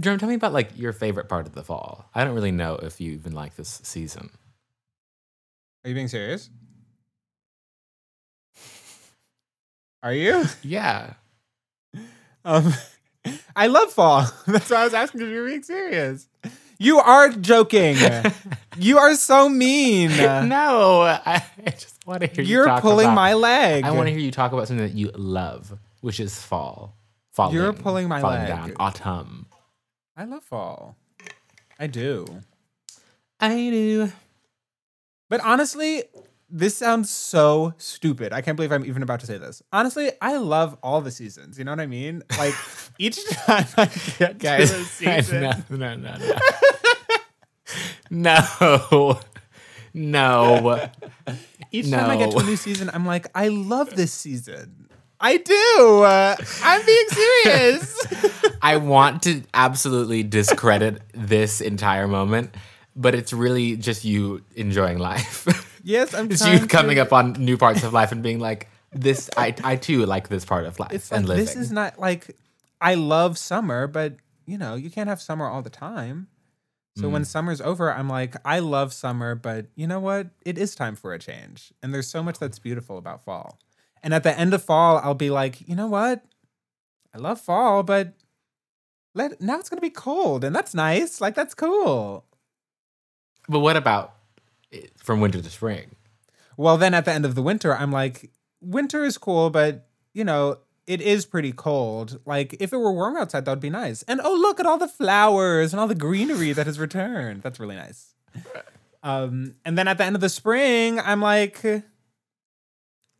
Jerome, tell me about like your favorite part of the fall. I don't really know if you even like this season. Are you being serious? Are you? Yeah. Um, I love fall. That's why I was asking if you were being serious. You are joking. you are so mean. no, I I just want to hear you You're talk pulling about- my leg. I want to hear you talk about something that you love, which is fall. Falling, You're pulling my falling leg. down. Autumn. I love fall. I do. I do. But honestly, this sounds so stupid. I can't believe I'm even about to say this. Honestly, I love all the seasons. You know what I mean? Like each time I get Guys, to a season, no, no, no, no. no. No. each time I get to a new season, I'm like, I love this season. I do. Uh, I'm being serious. I want to absolutely discredit this entire moment, but it's really just you enjoying life. yes, I'm. it's you coming to- up on new parts of life and being like, this, I, I too like this part of life It's and like living. this is not like I love summer, but you know you can't have summer all the time. So Mm. when summer's over, I'm like, I love summer, but you know what? It is time for a change. And there's so much that's beautiful about fall. And at the end of fall, I'll be like, you know what? I love fall, but let now it's gonna be cold, and that's nice. Like that's cool. but what about from winter to spring? Well, then at the end of the winter, I'm like, winter is cool, but you know, it is pretty cold. Like, if it were warm outside, that would be nice. And oh, look at all the flowers and all the greenery that has returned. That's really nice. Um, and then at the end of the spring, I'm like,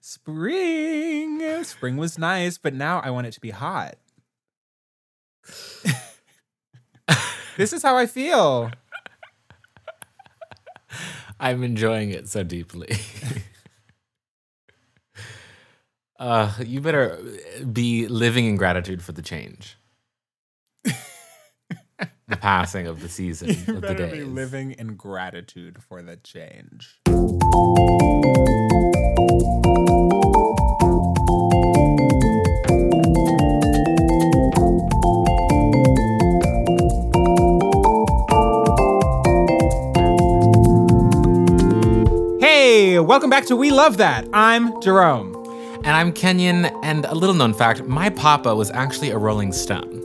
spring. Spring was nice, but now I want it to be hot. this is how I feel. I'm enjoying it so deeply. uh, you better be living in gratitude for the change. the passing of the season You of the better days. be living in gratitude for the change. Welcome back to We Love That. I'm Jerome. And I'm Kenyon, and a little known fact my papa was actually a Rolling Stone.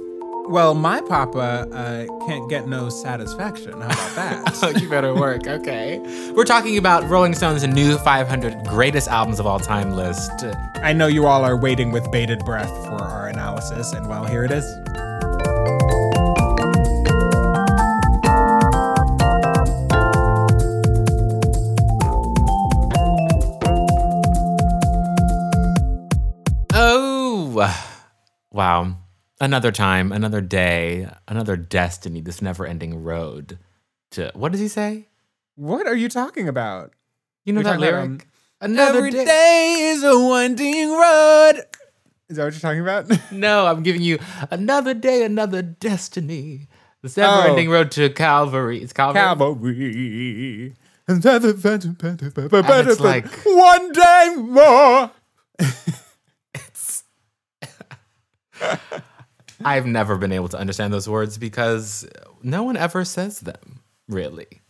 Well, my papa uh, can't get no satisfaction. How about that? Oh, you better work. Okay. We're talking about Rolling Stone's new 500 greatest albums of all time list. I know you all are waiting with bated breath for our analysis, and well, here it is. Another time, another day, another destiny, this never ending road to. What does he say? What are you talking about? You know You're that talking about, lyric? um, another Every day is a winding road. Is that what you're talking about? No, I'm giving you another day, another destiny. This never ending road to Calvary. It's Calvary. Cavalry. And it's like- one day more. I've never been able to understand those words because no one ever says them, really.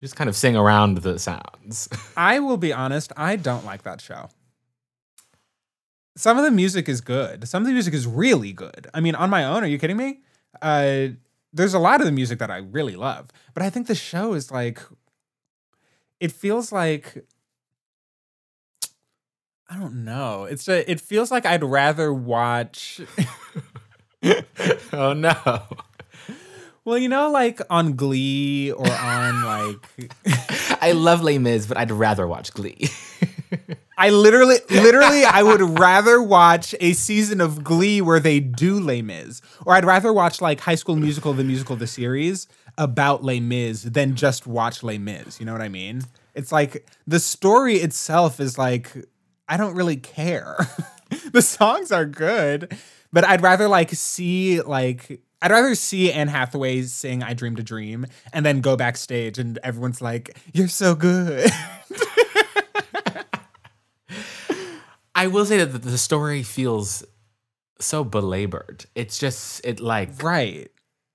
Just kind of sing around the sounds. I will be honest, I don't like that show. Some of the music is good. Some of the music is really good. I mean, on my own, are you kidding me? Uh, there's a lot of the music that I really love, but I think the show is like, it feels like, I don't know. It's a, it feels like I'd rather watch. oh no. Well, you know, like on Glee or on like I love Les Mis, but I'd rather watch Glee. I literally, literally, I would rather watch a season of Glee where they do Les Mis, or I'd rather watch like High School Musical, the musical, the series about Les Mis than just watch Les Mis. You know what I mean? It's like the story itself is like I don't really care. the songs are good, but I'd rather like see like I'd rather see Anne Hathaway sing "I Dreamed a Dream" and then go backstage and everyone's like, "You're so good." I will say that the story feels so belabored. It's just it like right.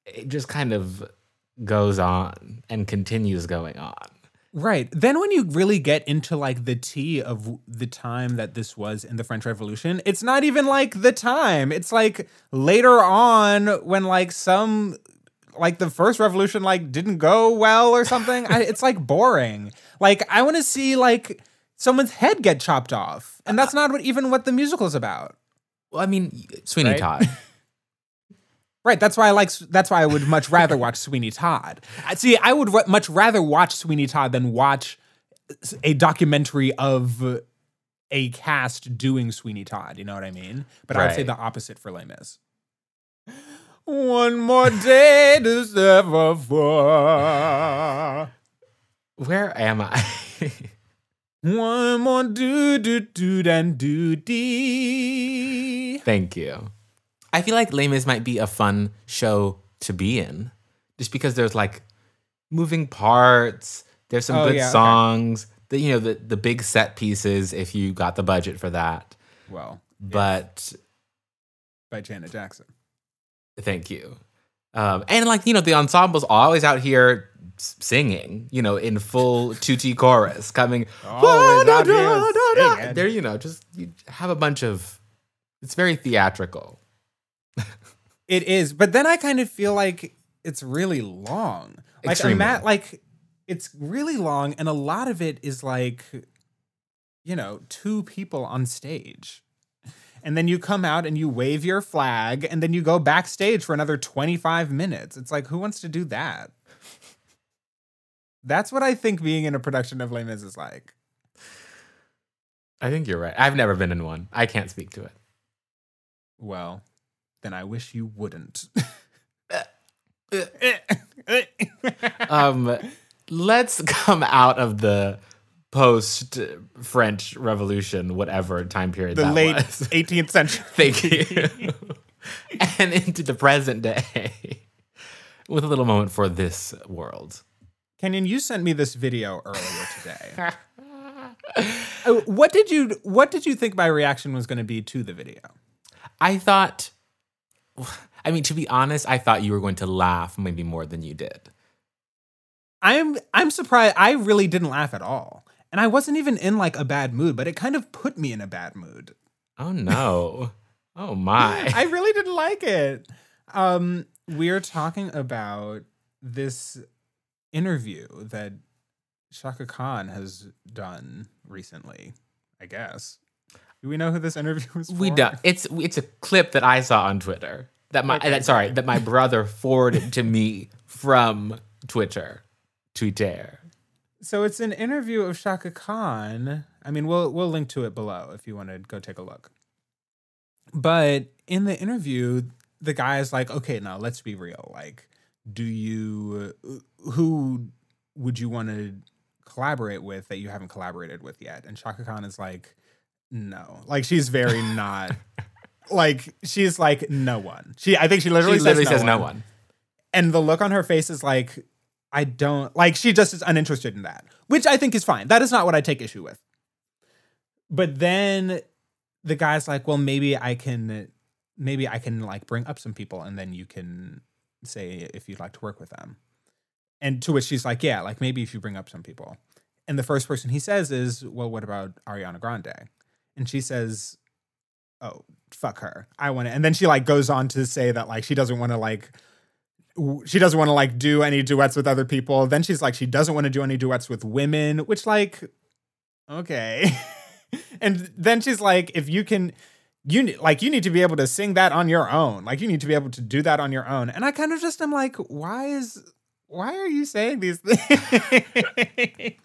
it just kind of goes on and continues going on. Right. Then when you really get into like the tea of the time that this was in the French Revolution, it's not even like the time. It's like later on when like some like the first revolution like didn't go well or something. I, it's like boring. Like I want to see like someone's head get chopped off. And that's not what even what the musical is about. Well, I mean, Sweeney Right? Todd. Right. That's why I like. That's why I would much rather watch Sweeney Todd. See, I would much rather watch Sweeney Todd than watch a documentary of a cast doing Sweeney Todd. You know what I mean? But I would say the opposite for Les Mis. One more day to suffer for. Where am I? One more do do do and do dee. Thank you. I feel like Les Mis might be a fun show to be in, just because there's like moving parts. There's some Oh, good yeah, okay. songs. The you know the the big set pieces if you got the budget for that. Well, But by Janet Jackson. thank you. Um, and like you know the ensemble's always out here singing, you know, in full tutti chorus, coming. Always here singing. There, you know, just you have a bunch of. It's very theatrical. It is, but then I kind of feel like it's really long. Like Extremely. Matt, like it's really long, and a lot of it is like, you know, two people on stage. And then you come out and you wave your flag, and then you go backstage for another 25 minutes. It's like, who wants to do that? That's what I think being in a production of Les Mis is like. I think you're right. I've never been in one. I can't speak to it. Well, then I wish you wouldn't. Um, let's come out of the post French Revolution, whatever time period the that late was. 18th century. Thank you. and into the present day with a little moment for this world. Kenyon, you sent me this video earlier today. Uh, what did you What did you think my reaction was going to be to the video? I thought, I mean, to be honest, I thought you were going to laugh maybe more than you did. I'm I'm surprised. I really didn't laugh at all, and I wasn't even in like a bad mood. But it kind of put me in a bad mood. Oh no. Oh my. I really didn't like it. Um, we're talking about this interview that Chaka Khan has done recently. I guess. Do we know who this interview was? For? We don't. It's it's a clip that I saw on Twitter. That my Okay. that, sorry that my brother forwarded to me from Twitter, Twitter. So it's an interview of Chaka Khan. I mean, we'll we'll link to it below if you want to go take a look. But in the interview, the guy is like, "Okay, now let's be real. Like, do you who would you want to collaborate with that you haven't collaborated with yet?" And Chaka Khan is like, "No." Like she's very not like she's like no one. She I think she literally, She literally says, says no one. and the look on her face is like i don't like she just is uninterested in that which i think is fine that is not what i take issue with but then the guy's like well maybe i can maybe i can like bring up some people and then you can say if you'd like to work with them and to which she's like yeah like maybe if you bring up some people and the first person he says is well what about ariana grande and she says oh fuck her i want to and then she like goes on to say that like she doesn't want to like she doesn't want to like do any duets with other people. Then she's like she doesn't want to do any duets with women, which like okay. and then she's like if you can you like you need to be able to sing that on your own. Like you need to be able to do that on your own. And I kind of just am like why is why are you saying these things?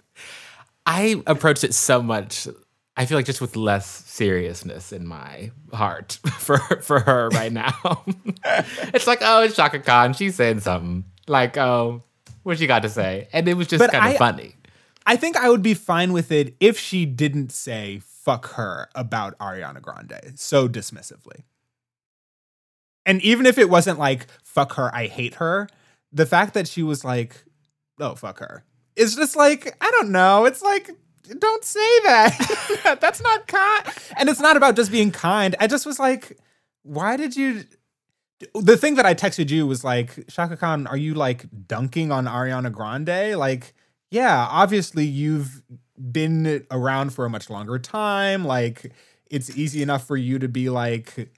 I approached it so much. I feel like just with less seriousness in my heart for for her right now. it's like, oh, it's Chaka Khan. She's saying something. Like, oh, what she got to say? And it was just kind of funny. I think I would be fine with it if she didn't say fuck her about Ariana Grande so dismissively. And even if it wasn't like fuck her, I hate her, the fact that she was like, oh, fuck her, is just like, I don't know. It's like, don't say that. That's not kind. And it's not about just being kind. I just was like, why did you? the thing that I texted you was like, Chaka Khan, are you like dunking on Ariana Grande? Like, yeah, obviously you've been around for a much longer time. Like, it's easy enough for you to be like,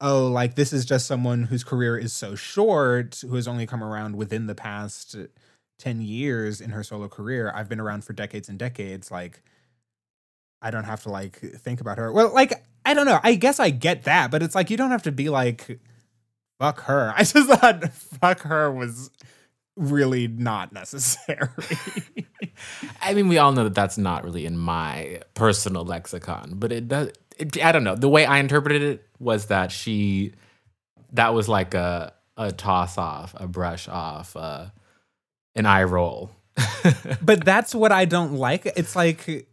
oh, like this is just someone whose career is so short, who has only come around within the past 10 years in her solo career. I've been around for decades and decades. Like, I don't have to like think about her. Well, like, I don't know. I guess I get that, but it's like you don't have to be like, fuck her. I just thought fuck her was really not necessary. I mean, we all know that that's not really in my personal lexicon, but it does. It, I don't know. The way I interpreted it was that she, that was like a a toss off, a brush off, uh, an eye roll. but that's what I don't like. It's like,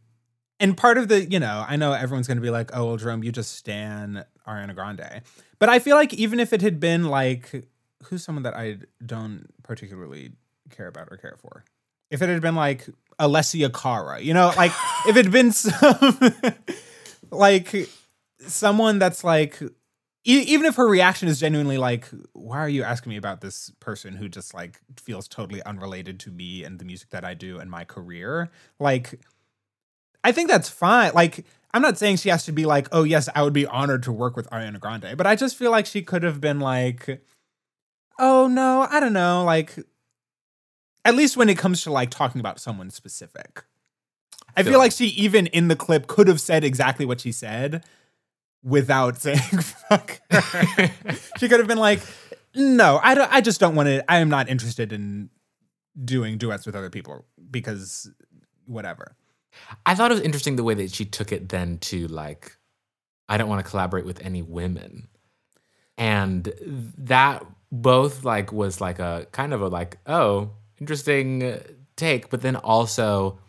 and part of the, you know, I know everyone's going to be like, oh, well, Jerome, you just stan Ariana Grande. But I feel like even if it had been like, who's someone that I don't particularly care about or care for? If it had been like Alessia Cara, you know, like if it had been some, like someone that's like, e- even if her reaction is genuinely like, why are you asking me about this person who just like feels totally unrelated to me and the music that I do and my career? Like, I think that's fine. Like, I'm not saying she has to be like, oh, yes, I would be honored to work with Ariana Grande, but I just feel like she could have been like, oh, no, I don't know. Like, at least when it comes to like talking about someone specific. I feel like she even in the clip could have said exactly what she said without saying fuck she could have been like, no, I, don't, I just don't want to, I am not interested in doing duets with other people because whatever. I thought it was interesting the way that she took it then to like, I don't want to collaborate with any women. And that both like was like a kind of a like, oh, interesting take, but then also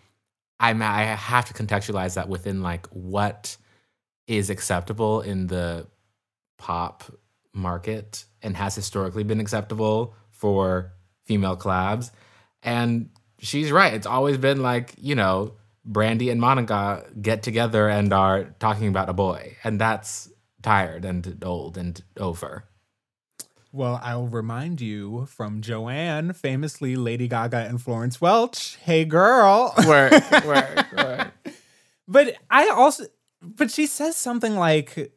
I'm I have to contextualize that within like what is acceptable in the pop market and has historically been acceptable for female collabs. And she's right. It's always been like, you know, Brandy and Monica get together and are talking about a boy. And that's tired and old and over. Well, I'll remind you from Joanne, famously Lady Gaga and Florence Welch. Hey, girl. Work, work, work. But I also, but she says something like,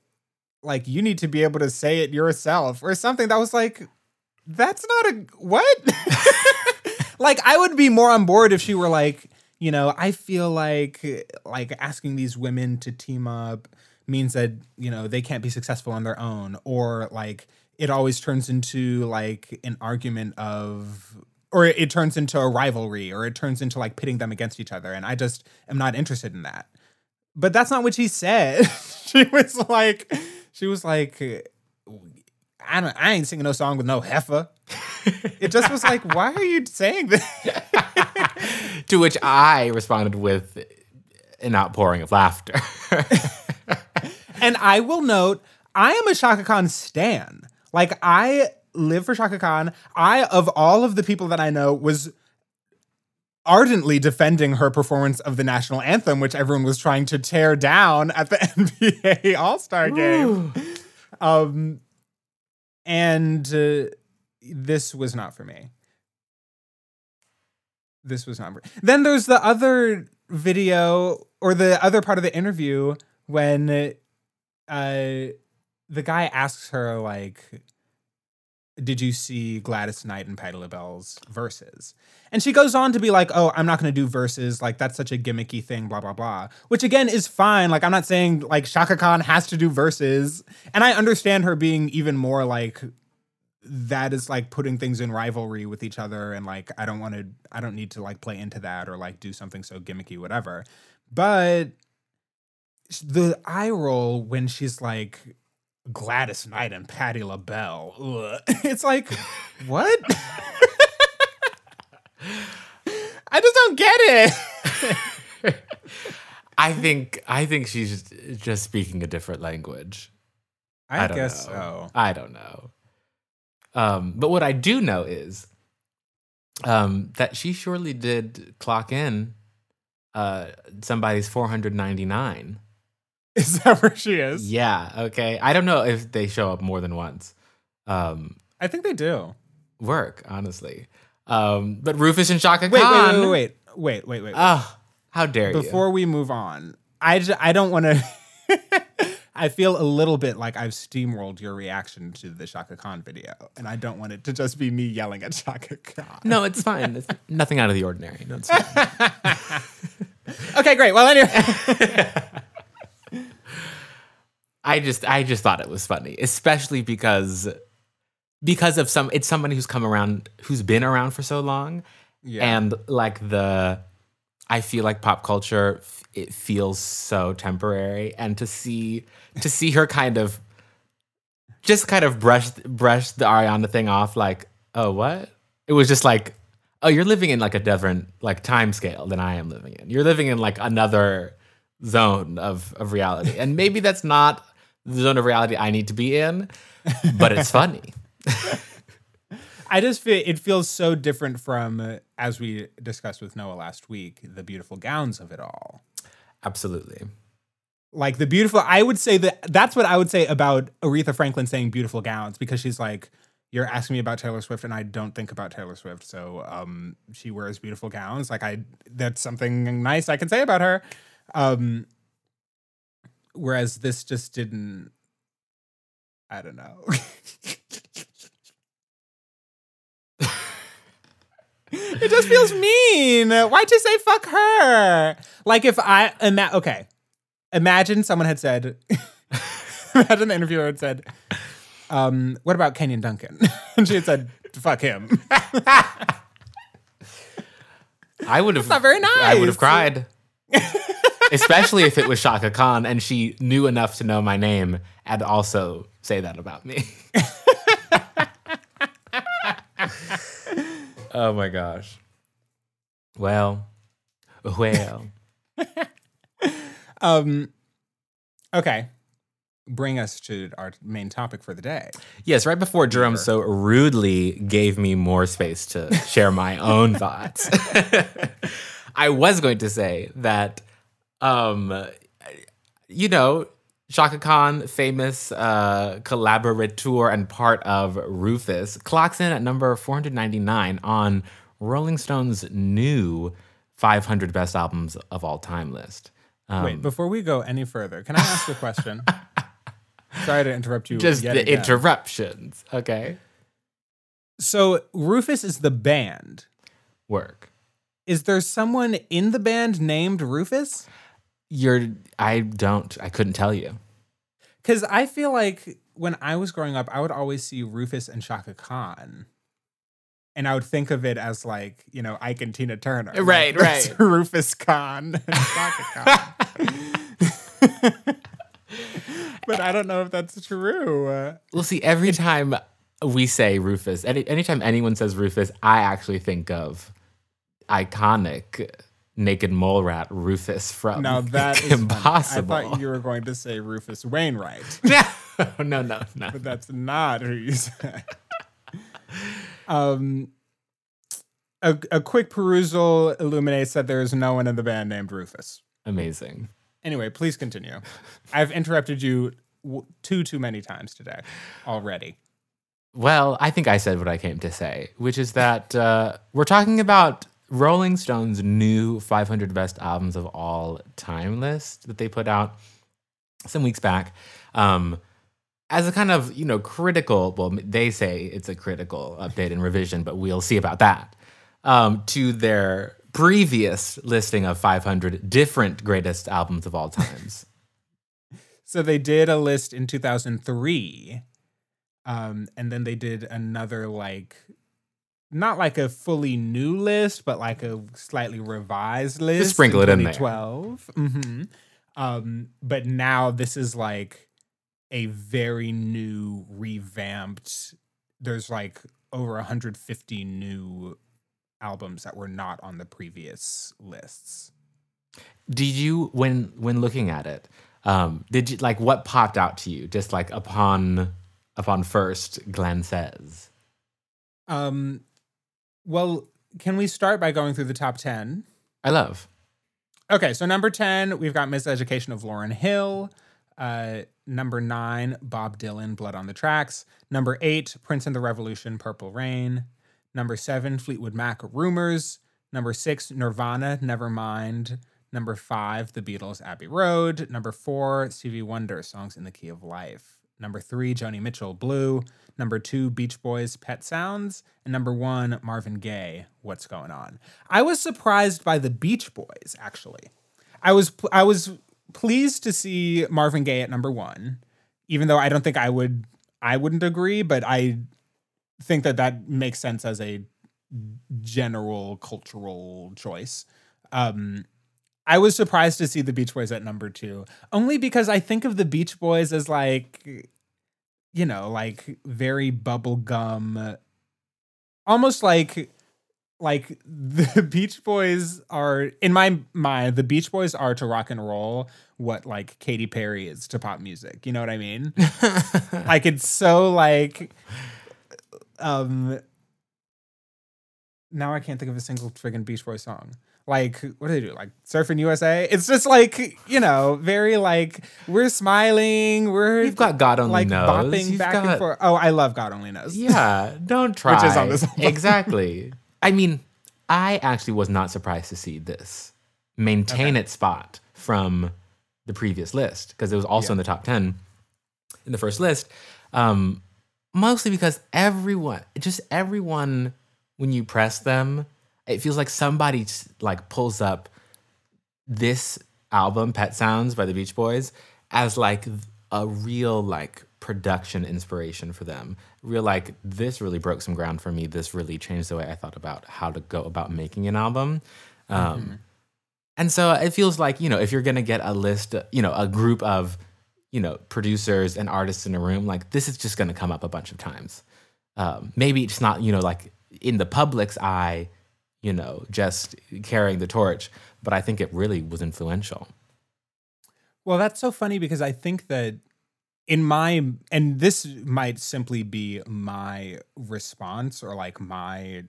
like you need to be able to say it yourself or something that was like, that's not a what? like I would be more on board if she were like, you know, I feel like like asking these women to team up means that you know they can't be successful on their own or like it always turns into like an argument of or it turns into a rivalry or it turns into like pitting them against each other and i just am not interested in that but that's not what she said. She was like she was like i don't i ain't singing no song with no heifer. It just was like why are you saying that? To which i responded with an outpouring of laughter. And i will note i am a chaka khan stan. Like I live for Chaka Khan. I, of all of the people that I know, was ardently defending her performance of the national anthem, which everyone was trying to tear down at the NBA All Star game. Um, and uh, this was not for me. This was not. For- then there's the other video or the other part of the interview when uh the guy asks her like did you see Gladys Knight and Patti LaBelle's verses? And she goes on to be like, oh, I'm not going to do verses. Like, that's such a gimmicky thing, blah, blah, blah. Which again is fine. Like, I'm not saying like Chaka Khan has to do verses. And I understand her being even more like, that is like putting things in rivalry with each other. And like, I don't want to, I don't need to like play into that or like do something so gimmicky, whatever. But the eye roll when she's like, Gladys Knight and Patti LaBelle. Ugh. It's like, what? I just don't get it. I think I think she's just speaking a different language. I, I guess know. so. I don't know. Um, but what I do know is um, that she surely did clock in uh, somebody's 499. Is that where she is? Yeah. Okay. I don't know if they show up more than once. um, I think they do. work, honestly. Um, but Rufus and Chaka Wait, Khan. wait, wait, wait, wait, wait, wait. Oh, how dare you? Before we move on, I, j- I don't want to. I feel a little bit like I've steamrolled your reaction to the Chaka Khan video, and I don't want it to just be me yelling at Chaka Khan. No, it's fine. It's nothing out of the ordinary. No, it's fine. Okay, great. Well, anyway, I just I just thought it was funny, especially because because of some it's somebody who's come around who's been around for so long. Yeah. and like the I feel like pop culture it feels so temporary. And to see to see her kind of just kind of brush brush the Ariana thing off like oh what? It was just like oh you're living in like a different like time scale than I am living in. You're living in like another zone of of reality. And maybe that's not the zone of reality I need to be in but it's funny I just feel it feels so different from, uh, as we discussed with Noah last week, the beautiful gowns of it all. absolutely Like the beautiful, I would say that that's what I would say about Aretha Franklin saying beautiful gowns because she's like, you're asking me about Taylor Swift and I don't think about Taylor Swift. So um, she wears beautiful gowns. Like I, that's something nice I can say about her. Um, whereas this just didn't, I don't know. it just feels mean. Why'd you say fuck her? Like if I ima- okay, imagine someone had said, imagine the interviewer had said, um, "What about Kenyon Duncan?" and she had said, "Fuck him." I would have not very I would have cried. Especially if it was Chaka Khan and she knew enough to know my name and also say that about me. oh my gosh. Well, well. um, okay, bring us to our main topic for the day. Yes, right before Jerome so rudely gave me more space to share my own thoughts, I was going to say that, um, you know, Chaka Khan, famous uh, collaborator and part of Rufus, clocks in at number 499 on Rolling Stone's new 500 best albums of all time list. Um, Wait, before we go any further, can I ask a question? Sorry to interrupt you. just the again. interruptions, okay? So Rufus is the band. Work. Is there someone in the band named Rufus? You're I don't I couldn't tell you. Because I feel like when I was growing up, I would always see Rufus and Chaka Khan. And I would think of it as like, you know, Ike and Tina Turner. Right, that's right. Rufus Khan and Chaka Khan. but I don't know if that's true. Well, see, every time we say Rufus, any anytime anyone says Rufus, I actually think of iconic naked mole rat Rufus from now that is impossible. Funny. I thought you were going to say Rufus Wainwright, no, no, no, no. but that's not who you said. um, a, a quick perusal illuminates that there is no one in the band named Rufus. Amazing. Anyway, please continue. I've interrupted you w- too too many times today already. Well, I think I said what I came to say, which is that uh, we're talking about Rolling Stone's new 500 best albums of all time list that they put out some weeks back. Um, as a kind of, you know, critical, well, they say it's a critical update and revision, but we'll see about that, um, to their previous listing of 500 different greatest albums of all times. So they did a list in 2003. Um, and then they did another like not like a fully new list, but like a slightly revised list. sprinkle it in there. 2012. Mm-hmm. Um, but now this is like a very new, revamped. There's like over 150 new albums that were not on the previous lists. Did you, when when looking at it, um, did you like what popped out to you just like upon upon first glances? Um, well, can we start by going through the top 10? I love. Okay, so number 10, we've got Miseducation of Lauryn Hill. Uh, number nine, Bob Dylan, Blood on the Tracks. Number eight, Prince and the Revolution, Purple Rain. Number seven, Fleetwood Mac, Rumors. Number six, Nirvana, Nevermind. Number five, The Beatles, Abbey Road. Number four, Stevie Wonder, Songs in the Key of Life. Number three, Joni Mitchell, Blue. Number two, Beach Boys, Pet Sounds. And number one, Marvin Gaye, What's Going On. I was surprised by the Beach Boys, actually. I was I was pleased to see Marvin Gaye at number one, even though I don't think I would I wouldn't agree, but I think that that makes sense as a general cultural choice. Um, I was surprised to see the Beach Boys at number two, only because I think of the Beach Boys as like, you know, like very bubblegum, almost like like the Beach Boys are in my mind, the Beach Boys are to rock and roll what like Katy Perry is to pop music. You know what I mean? like it's so like um now I can't think of a single friggin' Beach Boy song. Like, what do they do? Like Surfing USA? It's just like, you know, very like we're smiling, we're You've got God Only like Knows. bopping You've back got- and forth. Oh, I love God Only Knows. Yeah, don't try. Which is on this album. exactly. I mean, I actually was not surprised to see this maintain its spot from the previous list because it was also Yeah. in the top 10 in the first list. Um, mostly because everyone, just everyone, when you press them, it feels like somebody like pulls up this album, Pet Sounds by the Beach Boys, as like a real like production inspiration for them. Real like this really broke some ground for me. This really changed the way I thought about how to go about making an album. Um, And so it feels like you know if you're gonna get a list, you know, a group of you know producers and artists in a room, like this is just gonna come up a bunch of times. Um, maybe it's not you know like in the public's eye, you know, just carrying the torch, but I think it really was influential. Well, that's so funny because I think that in my and this might simply be my response or like my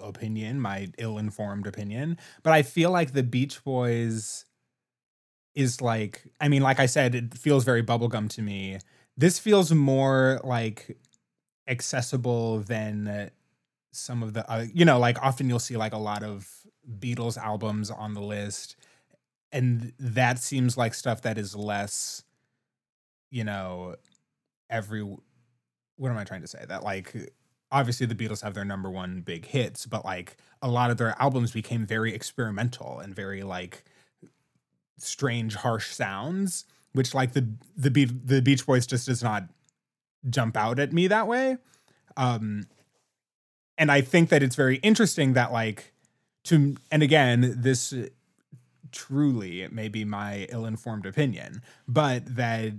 opinion, my ill-informed opinion, but I feel like the Beach Boys is like I mean, like I said, it feels very bubblegum to me. This feels more like accessible than some of the uh, you know, like often you'll see like a lot of Beatles albums on the list and that seems like stuff that is less you know every what am i trying to say? That like obviously the beatles have their number one big hits but like a lot of their albums became very experimental and very like strange harsh sounds which like the the Be- the beach boys just does not jump out at me that way. Um and i think that it's very interesting that like to and again this uh, truly it may be my ill-informed opinion but that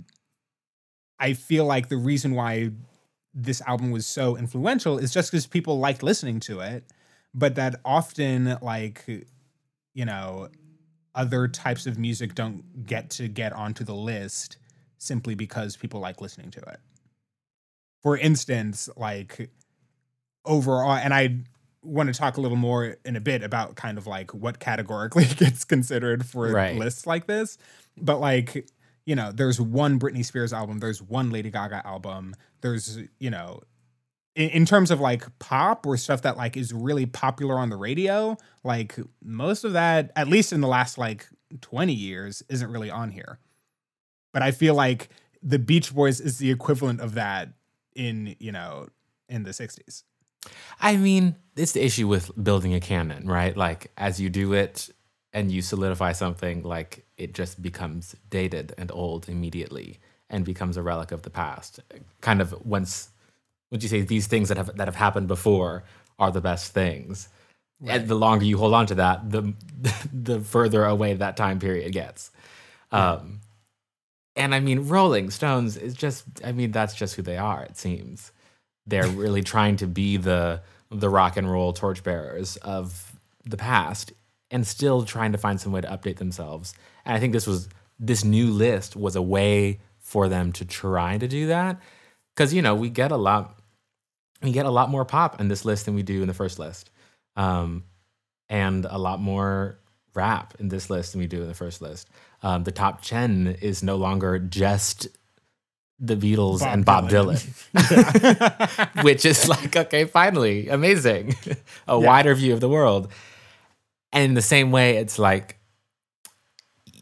i feel like the reason why this album was so influential is just because people liked listening to it but that often like you know other types of music don't get to get onto the list simply because people like listening to it. For instance like overall and i want to talk a little more in a bit about kind of like what categorically gets considered for Right. lists like this. But like, you know, there's one Britney Spears album, there's one Lady Gaga album, there's, you know, in, in terms of like pop or stuff that like is really popular on the radio, like most of that, at least in the last like 20 years, isn't really on here. But I feel like the Beach Boys is the equivalent of that in, you know, in the 60s. I mean, it's the issue with building a canon, right? Like as you do it and you solidify something, like it just becomes dated and old immediately and becomes a relic of the past. Kind of once would you say these things that have that have happened before are the best things. And the longer you hold on to that, the the further away that time period gets. Um and I mean, Rolling Stones is just, I mean, that's just who they are, it seems. They're really trying to be the the rock and roll torchbearers of the past and still trying to find some way to update themselves. And I think this was this new list was a way for them to try to do that. Cause you know, we get a lot we get a lot more pop in this list than we do in the first list. Um and a lot more rap in this list than we do in the first list. Um, the top 10 is no longer just the Beatles Bob and Bob Dylan. Which is like, okay, finally, amazing. A wider view of the world. And in the same way, it's like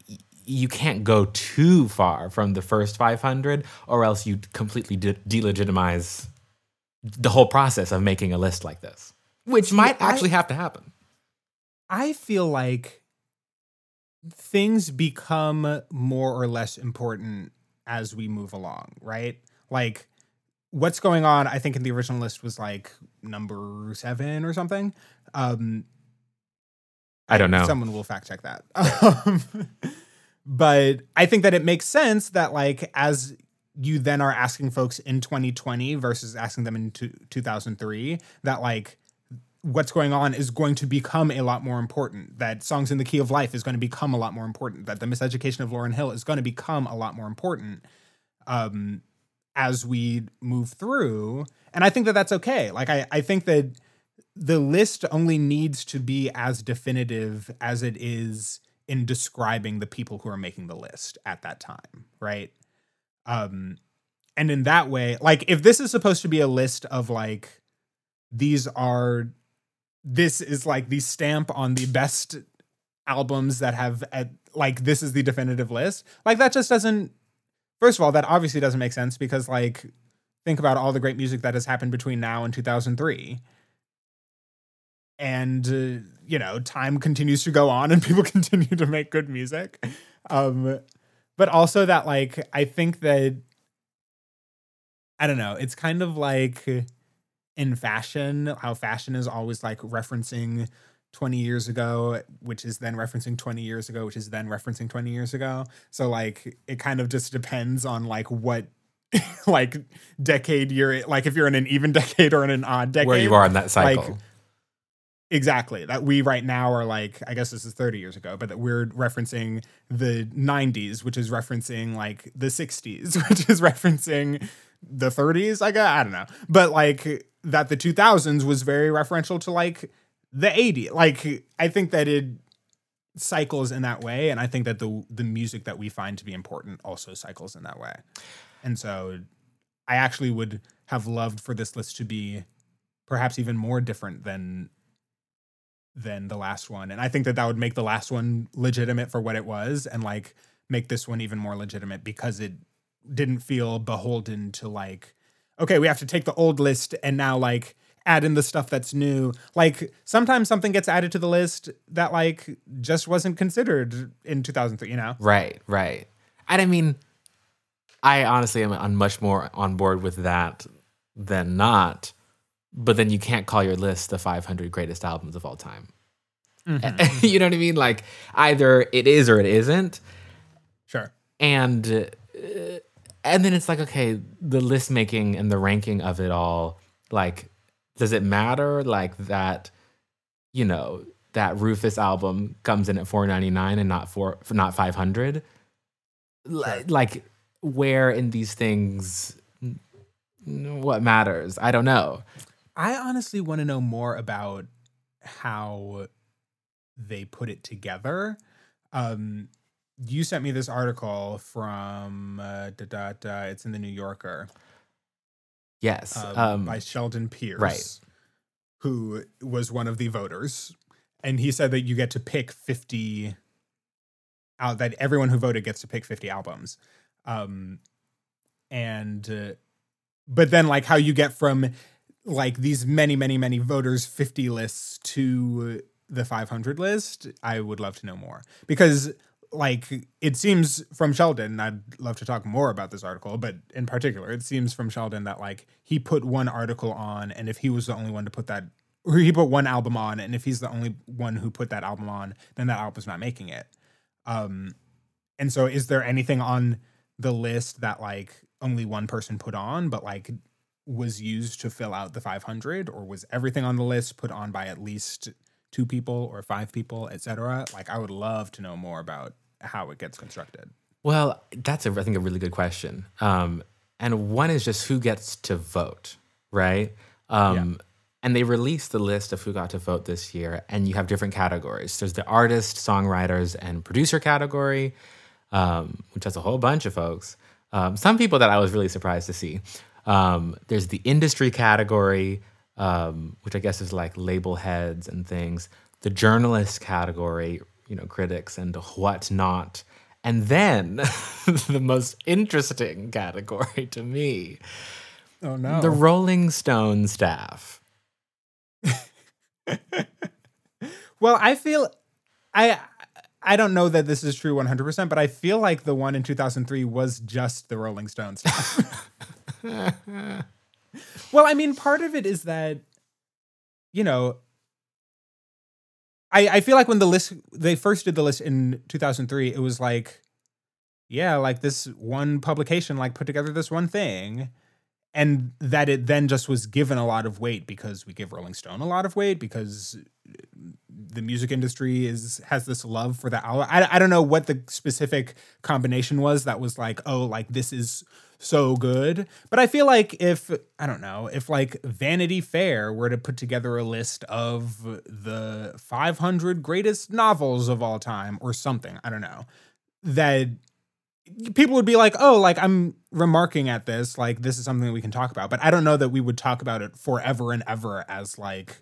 y- you can't go too far from the first 500 or else you completely de- delegitimize the whole process of making a list like this, which might I- actually have to happen. I feel like things become more or less important as we move along, right? Like what's going on, I think in the original list was like number seven or something. Um I don't know. Someone will fact check that. Um, but I think that it makes sense that like as you then are asking folks in 2020 versus asking them in two, 2003 that like what's going on is going to become a lot more important that songs in the key of life is going to become a lot more important that the miseducation of lauryn hill is going to become a lot more important um as we move through and i think that that's okay like i i think that the list only needs to be as definitive as it is in describing the people who are making the list at that time, right? Um and in that way, like if this is supposed to be a list of like these are this is like the stamp on the best albums that have at, like this is the definitive list. Like that just doesn't first of all, that obviously doesn't make sense because like think about all the great music that has happened between now and 2003 and uh, you know time continues to go on and people continue to make good music um but also that like i think that i don't know it's kind of like in fashion how fashion is always like referencing 20 years ago which is then referencing 20 years ago which is then referencing 20 years ago so like it kind of just depends on like what like decade you're like if you're in an even decade or in an odd decade Where you are in that cycle. like, Exactly. That we right now are like, I guess this is 30 years ago, but that we're referencing the 90s, which is referencing like the 60s, which is referencing the 30s. I guess I don't know. But like that the 2000s was very referential to like the 80s. Like I think that it cycles in that way. And I think that the the music that we find to be important also cycles in that way. And so I actually would have loved for this list to be perhaps even more different than than the last one. And I think that that would make the last one legitimate for what it was and like make this one even more legitimate because it didn't feel beholden to like okay, we have to take the old list and now like add in the stuff that's new. Like sometimes something gets added to the list that like just wasn't considered in 2003, you know? Right, right. And I mean, I honestly am on much more on board with that than not. But then you can't call your list the 500 greatest albums of all time. you know what I mean? Like either it is or it isn't. Sure. And uh, and then it's like okay, the list making and the ranking of it all. Like, does it matter? Like that, you know, that Rufus album comes in at 499 and not four, not 500. Li- Like, where in these things, what matters? I don't know. I honestly want to know more about how they put it together. Um, you sent me this article from uh, da, da, da, it's in the New Yorker Yes. um, Um, by Sheldon Pearce, right. who was one of the voters, and he said that you get to pick fifty out that everyone who voted gets to pick fifty albums, um, and uh, but then like how you get from like these many many many voters 50 lists to the 500 list i would love to know more because like it seems from sheldon i'd love to talk more about this article but in particular it seems from sheldon that like he put one article on and if he was the only one to put that or he put one album on and if he's the only one who put that album on then that album's not making it. Um and so is there anything on the list that like only one person put on but like was used to fill out the 500 or was everything on the list put on by at least two people or five people etc like i would love to know more about how it gets constructed Well, that's a, I think a really good question. Um, and one is just who gets to vote, right? Um, and they released the list of who got to vote this year. And you have different categories. There's the artist, songwriters, and producer category, um, which has a whole bunch of folks. Um, some people that I was really surprised to see. Um, there's the industry category, um, which I guess is like label heads and things. The journalist category, you know, critics and whatnot. And then the most interesting category to me, Oh no. the Rolling Stone staff. well, I feel I I don't know that this is true 100%, but I feel like the one in 2003 was just the Rolling Stones. well, I mean, part of it is that you know, I I feel like when the list they first did the list in 2003, it was like yeah, like this one publication like put together this one thing and that it then just was given a lot of weight because we give Rolling Stone a lot of weight because uh, the music industry is has this love for the. I, I don't know what the specific combination was that was like, oh, like this is so good. But I feel like if I don't know, if like Vanity Fair were to put together a list of the 500 greatest novels of all time or something, I don't know, that people would be like, "Oh, like I'm remarking at this, like this is something we can talk about." But I don't know that we would talk about it forever and ever as like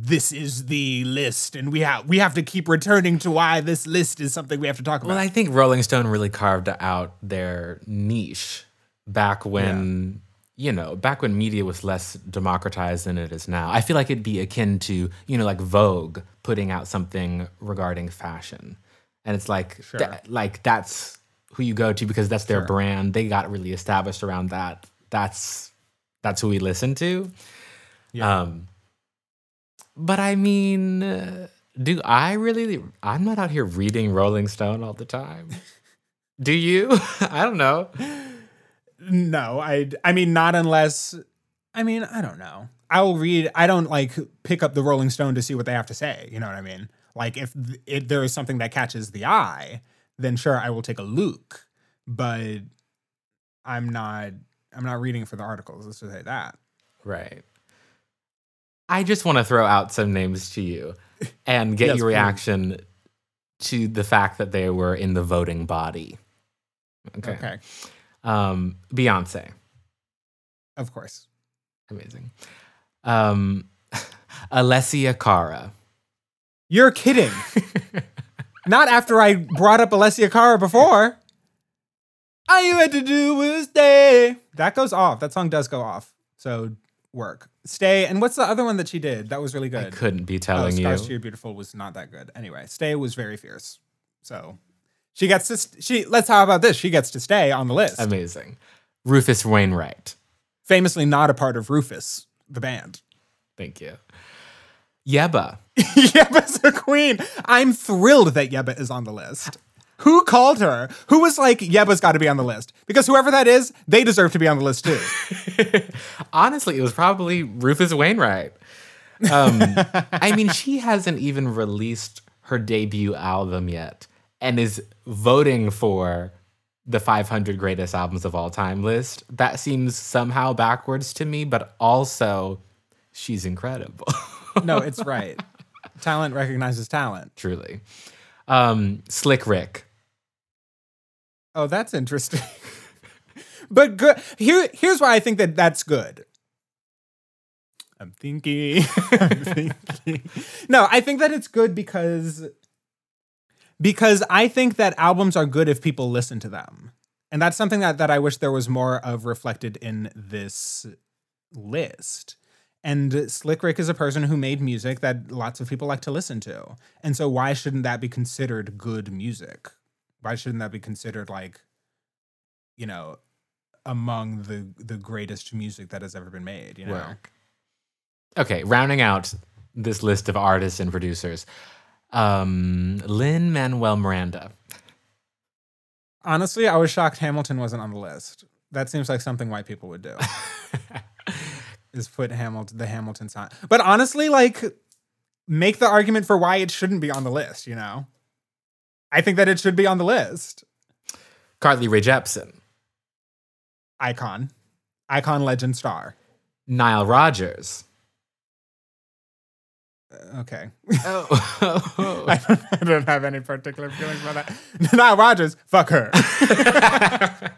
this is the list and we have we have to keep returning to why this list is something we have to talk about. Well, I think Rolling Stone really carved out their niche back when you know, back when media was less democratized than it is now. I feel like it'd be akin to, you know, like Vogue putting out something regarding fashion. And it's like Sure. tha- like that's who you go to because that's their Sure. brand. They got really established around that. That's that's who we listen to. Yeah. Um but I mean, uh, do I really I'm not out here reading Rolling Stone all the time. do you? I don't know. No, I I mean not unless I mean, I don't know. I'll read I don't like pick up the Rolling Stone to see what they have to say, you know what I mean? Like if th- it, there is something that catches the eye, then sure I will take a look, but I'm not I'm not reading for the articles, let's just say that. Right. I just want to throw out some names to you and get Yes, your please. reaction to the fact that they were in the voting body. Okay. Okay. Um, Beyonce. Of course. Amazing. Um, Alessia Cara. You're kidding. Not after I brought up Alessia Cara before. All you had to do was stay. That goes off. That song does go off. So work. Stay. And what's the other one that she did? That was really I good. couldn't be Oh, telling Scars you. to Your Beautiful was not that good. Anyway, Stay was very fierce. So she gets to st- she let's how about this? She gets to stay on the list. Amazing. Rufus Wainwright. Famously not a part of Rufus, the band. Thank you. Yebba. Yebba's a queen. I'm thrilled that Yebba is on the list. Who called her? Who was like, Yebba's got to be on the list? Because whoever that is, they deserve to be on the list too. Honestly, it was probably Rufus Wainwright. Um, I mean, she hasn't even released her debut album yet and is voting for the 500 greatest albums of all time list. That seems somehow backwards to me, but also she's incredible. No, it's right. talent recognizes talent. Truly. Um, Slick Rick. Oh, that's interesting. but good. Here, here's why I think that that's good. I'm thinking. I'm thinking. No, I think that it's good because because I think that albums are good if people listen to them. And that's something that, that I wish there was more of reflected in this list. And Slick Rick is a person who made music that lots of people like to listen to. And so why shouldn't that be considered good music? Why shouldn't that be considered like, you know, among the the greatest music that has ever been made, you know? Okay, rounding out this list of artists and producers. Um, Lin-Manuel Miranda. Honestly, I was shocked Hamilton wasn't on the list. That seems like something white people would do. is put Hamilton the Hamilton sign. But honestly, like make the argument for why it shouldn't be on the list, you know? I think that it should be on the list. Carly Rae Jepsen. Icon. Icon legend star. Nile Rodgers. Okay. Oh. I, don't, I don't have any particular feelings about that. Nile Rodgers, fuck her.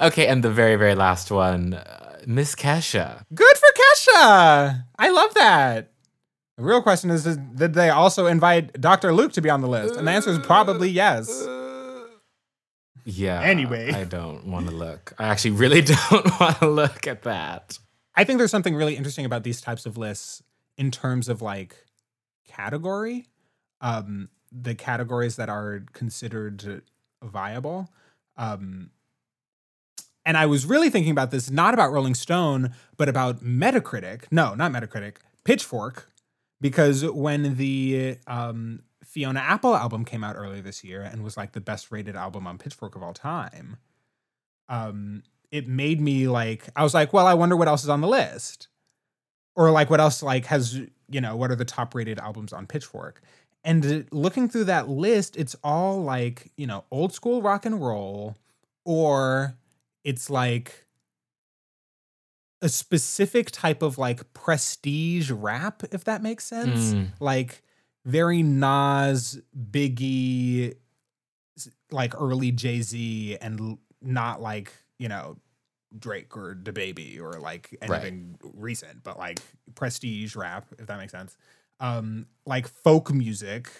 okay, and the very, very last one, uh, Miss Kesha. Good for Kesha. I love that. The real question is, is did they also invite Dr. Luke to be on the list? And the answer is probably yes. Yeah. Anyway. I don't want to look. I actually really don't want to look at that. I think there's something really interesting about these types of lists in terms of like category, um, the categories that are considered viable. Um, and I was really thinking about this, not about Rolling Stone, but about Metacritic. No, not Metacritic, Pitchfork. Because when the um, Fiona Apple album came out earlier this year and was like the best rated album on Pitchfork of all time, um, it made me like, I was like, well, I wonder what else is on the list. Or like what else like has, you know, what are the top rated albums on Pitchfork? And looking through that list, it's all like, you know, old school rock and roll, or it's like a specific type of like prestige rap, if that makes sense. Mm. Like very Nas, Biggie, like early Jay Z, and not like, you know, Drake or DaBaby or like Right. anything recent, but like prestige rap, if that makes sense. Um, like folk music,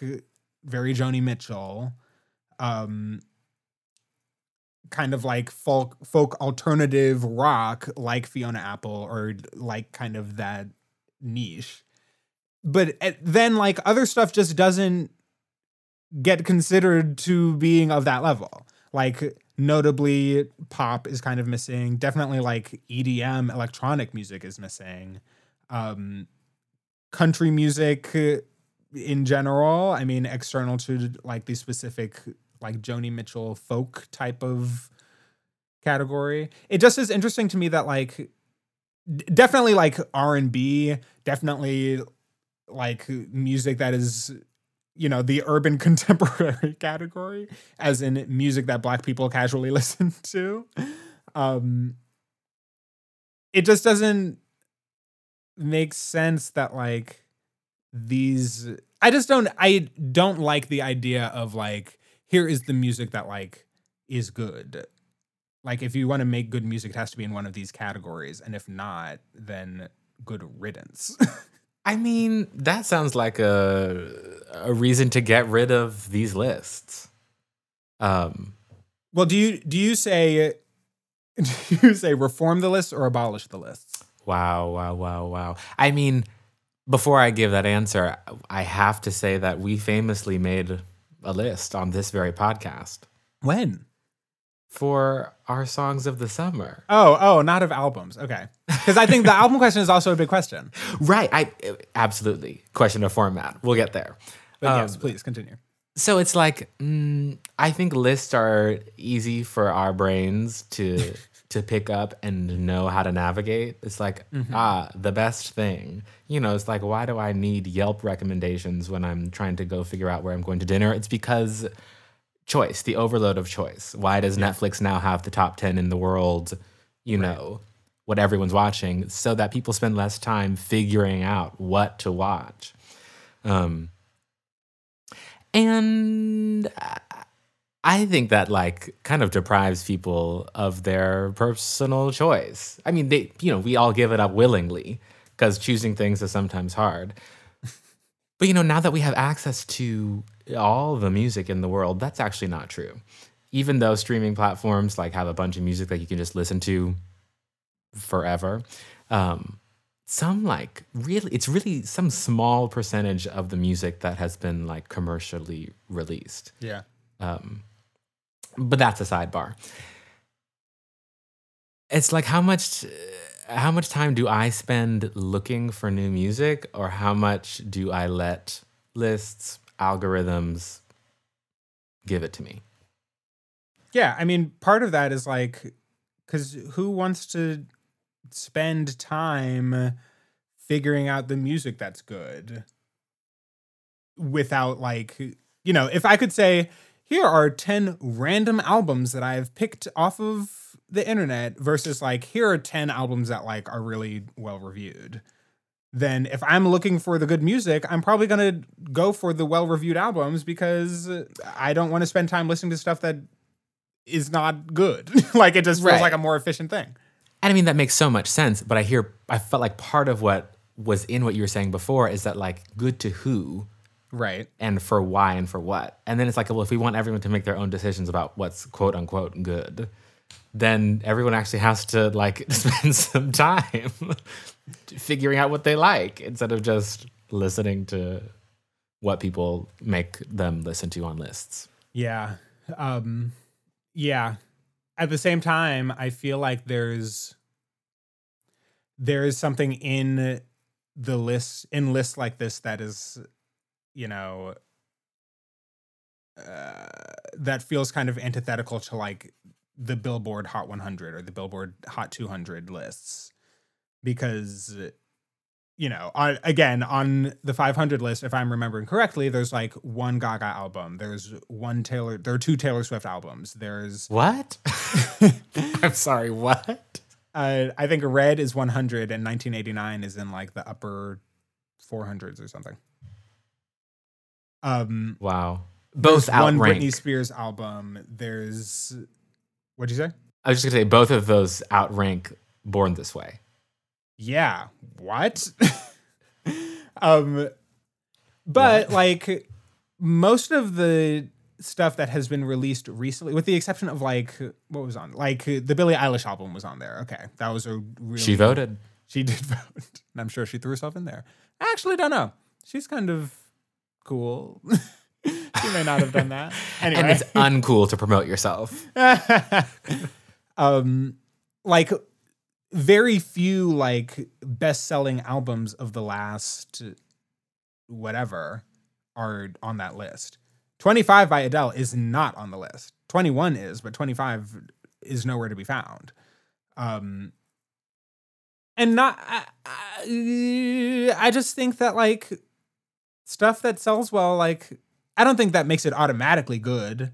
very Joni Mitchell. Um, kind of like folk folk alternative rock like Fiona Apple or like kind of that niche. But eh, then like other stuff just doesn't get considered to being of that level. Like notably pop is kind of missing. Definitely like EDM electronic music is missing. Um country music uh, in general, I mean external to like the specific like Joni Mitchell folk type of category. It just is interesting to me that like definitely like R&B, definitely like music that is you know the urban contemporary category as in music that black people casually listen to. Um it just doesn't make sense that like these i just don't i don't like the idea of like here is the music that like is good. Like if you want to make good music it has to be in one of these categories and if not then good riddance I mean, that sounds like a a reason to get rid of these lists. Um, Well, do you do you say do you say reform the list or abolish the lists? wow, wow, wow, wow. I mean, before I give that answer, I have to say that we famously made a list on this very podcast When? For our songs of the summer. Oh, oh, not of albums. Okay. Because I think the album question is also a big question. Right. I absolutely question of format. We'll get there. But Um, yes, please continue. So it's like mm, I think lists are easy for our brains to to pick up and know how to navigate. It's like ah, the best thing. You know, it's like why do I need Yelp recommendations when I'm trying to go figure out where I'm going to dinner? It's because choice, the overload of choice. Why does Netflix now have the top 10 in the world, you know, what everyone's watching so that people spend less time figuring out what to watch. Um and I- I think that like kind of deprives people of their personal choice. I mean, they, you know, we all give it up willingly because choosing things is sometimes hard. But you know, now that we have access to all the music in the world, that's actually not true. Even though streaming platforms like have a bunch of music that you can just listen to forever, um, some like really, it's really some small percentage of the music that has been like commercially released. Yeah. Um, but that's a sidebar. It's like how much how much time do I spend looking for new music or how much do I let lists, algorithms give it to me? Yeah. I mean, part of that is like, because who wants to spend time figuring out the music that's good without, like, you know, if I could say, here are 10 random albums that I've picked off of the internet versus like, here are 10 albums that like are really well reviewed. Then if I'm looking for the good music, I'm probably going to go for the well reviewed albums because I don't want to spend time listening to stuff that is not good. like it just feels Right. like a more efficient thing. And I mean, that makes so much sense. But I hear, I felt like part of what was in what you were saying before is that like good to who Right. and for why and for what. And then it's like, well, if we want everyone to make their own decisions about what's quote unquote good, then everyone actually has to like spend some time figuring out what they like instead of just listening to what people make them listen to on lists. Yeah. Um yeah. At the same time, I feel like there's there is something in the list in lists like this that is you know uh, that feels kind of antithetical to like the Billboard Hot 100 or the Billboard Hot 200 lists because you know, on, again, on the 500 list, if I'm remembering correctly, there's like one Gaga album. There's one Taylor. There are two Taylor Swift albums. There's, What? I'm sorry, what? uh, I think Red is 100 and 1989 is in like the upper 400s or something. Um, Wow. Both there's one. Britney Spears album. There's, what'd you say? I was just gonna say both of those outrank Born This Way. Yeah. What? um but like most of the stuff that has been released recently with the exception of like what was on like the Billie Eilish album was on there. Okay. That was a really She voted. She did vote. And I'm sure she threw herself in there. I actually don't know. She's kind of cool. she may not have done that. Anyway. And it's uncool to promote yourself. um like very few like best-selling albums of the last whatever are on that list. 25 by adele is not on the list. 21 is but 25 is nowhere to be found. Um and not I, I, I just think that like stuff that sells well like i don't think that makes it automatically good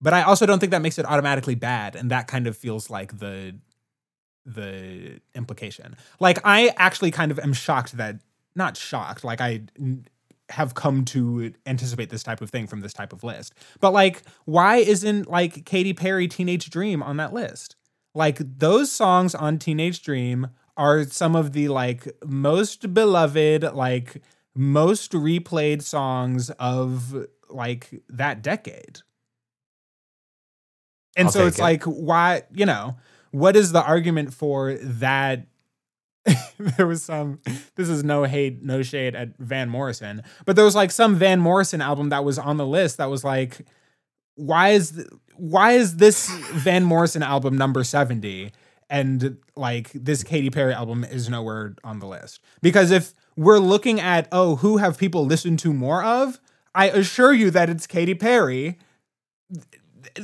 but I also don't think that makes it automatically bad, and that kind of feels like the the implication. Like I actually kind of am shocked that not shocked, like I n- have come to anticipate this type of thing from this type of list. But like why isn't like Katy Perry Teenage Dream on that list? Like those songs on Teenage Dream are some of the like most beloved like most replayed songs of like that decade. And I'll so it's it. like, why, you know, what is the argument for that? there was some, this is no hate, no shade at Van Morrison, but there was like some Van Morrison album that was on the list that was like, why is, th- why is this Van Morrison album number 70? And like this Katy Perry album is nowhere on the list. Because if we're looking at, oh, who have people listened to more of? I assure you that it's Katy Perry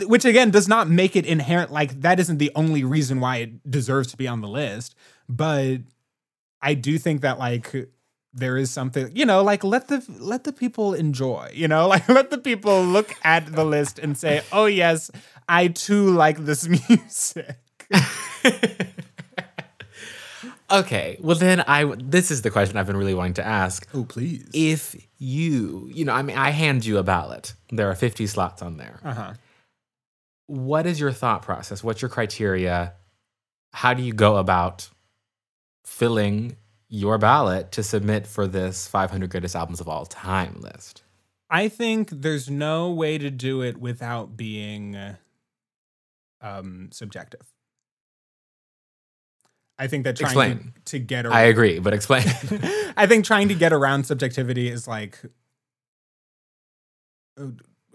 which again does not make it inherent like that isn't the only reason why it deserves to be on the list but i do think that like there is something you know like let the let the people enjoy you know like let the people look at the list and say oh yes i too like this music Okay. Well, then I. This is the question I've been really wanting to ask. oh please If you, you know, I mean, I hand you a ballot. There are 50 slots on there. uh-huh What is your thought process? What's your criteria? How do you go about filling your ballot to submit for this 500 greatest albums of all time list? I think there's no way to do it without being um subjective. I think that trying Explain. to, to get I agree, but explain. I think trying to get around subjectivity is like uh,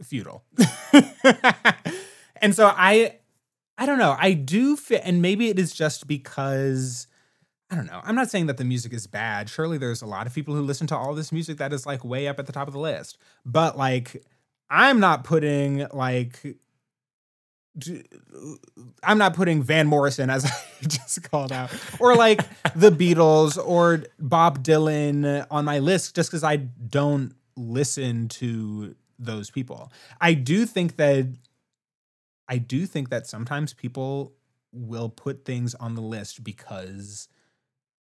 futile. and so I I don't know. I do fit and maybe it is just because I don't know. I'm not saying that the music is bad. Surely there's a lot of people who listen to all this music that is like way up at the top of the list. But like I'm not putting like I'm not putting Van Morrison as I just called out or like the Beatles or Bob Dylan on my list just cuz I don't listen to those people. I do think that I do think that sometimes people will put things on the list because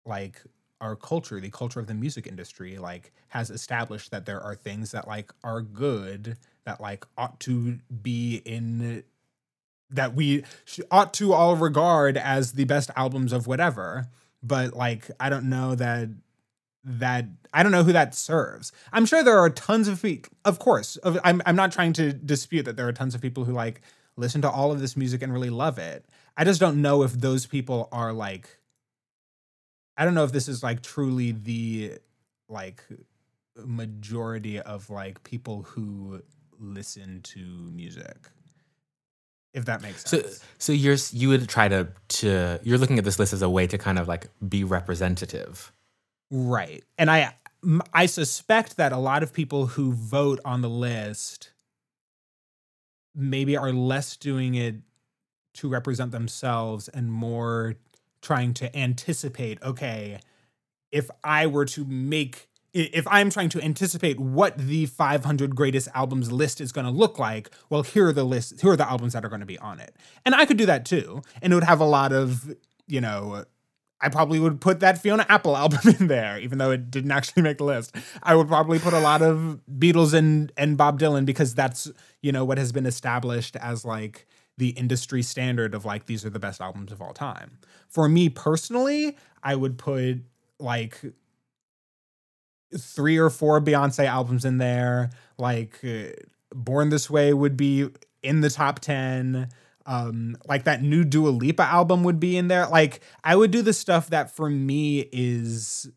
like our culture, the culture of the music industry, like has established that there are things that like are good that like ought to be in that we ought to all regard as the best albums of whatever. But like, I don't know that that I don't know who that serves. I'm sure there are tons of people. Of course, of, I'm I'm not trying to dispute that there are tons of people who like listen to all of this music and really love it. I just don't know if those people are like. I don't know if this is like truly the like majority of like people who listen to music if that makes sense. so so you're you would try to to you're looking at this list as a way to kind of like be representative. right. And I I suspect that a lot of people who vote on the list maybe are less doing it to represent themselves and more trying to anticipate, okay, if I were to make if I'm trying to anticipate what the 500 greatest albums list is going to look like, well, here are the lists, here are the albums that are going to be on it. And I could do that too. And it would have a lot of, you know, I probably would put that Fiona Apple album in there, even though it didn't actually make the list. I would probably put a lot of Beatles and and Bob Dylan because that's you know what has been established as like the industry standard of like these are the best albums of all time. For me personally, I would put like three or four Beyonce albums in there. Like uh, Born This Way would be in the top 10. Um, like that new Dua Lipa album would be in there. Like I would do the stuff that for me is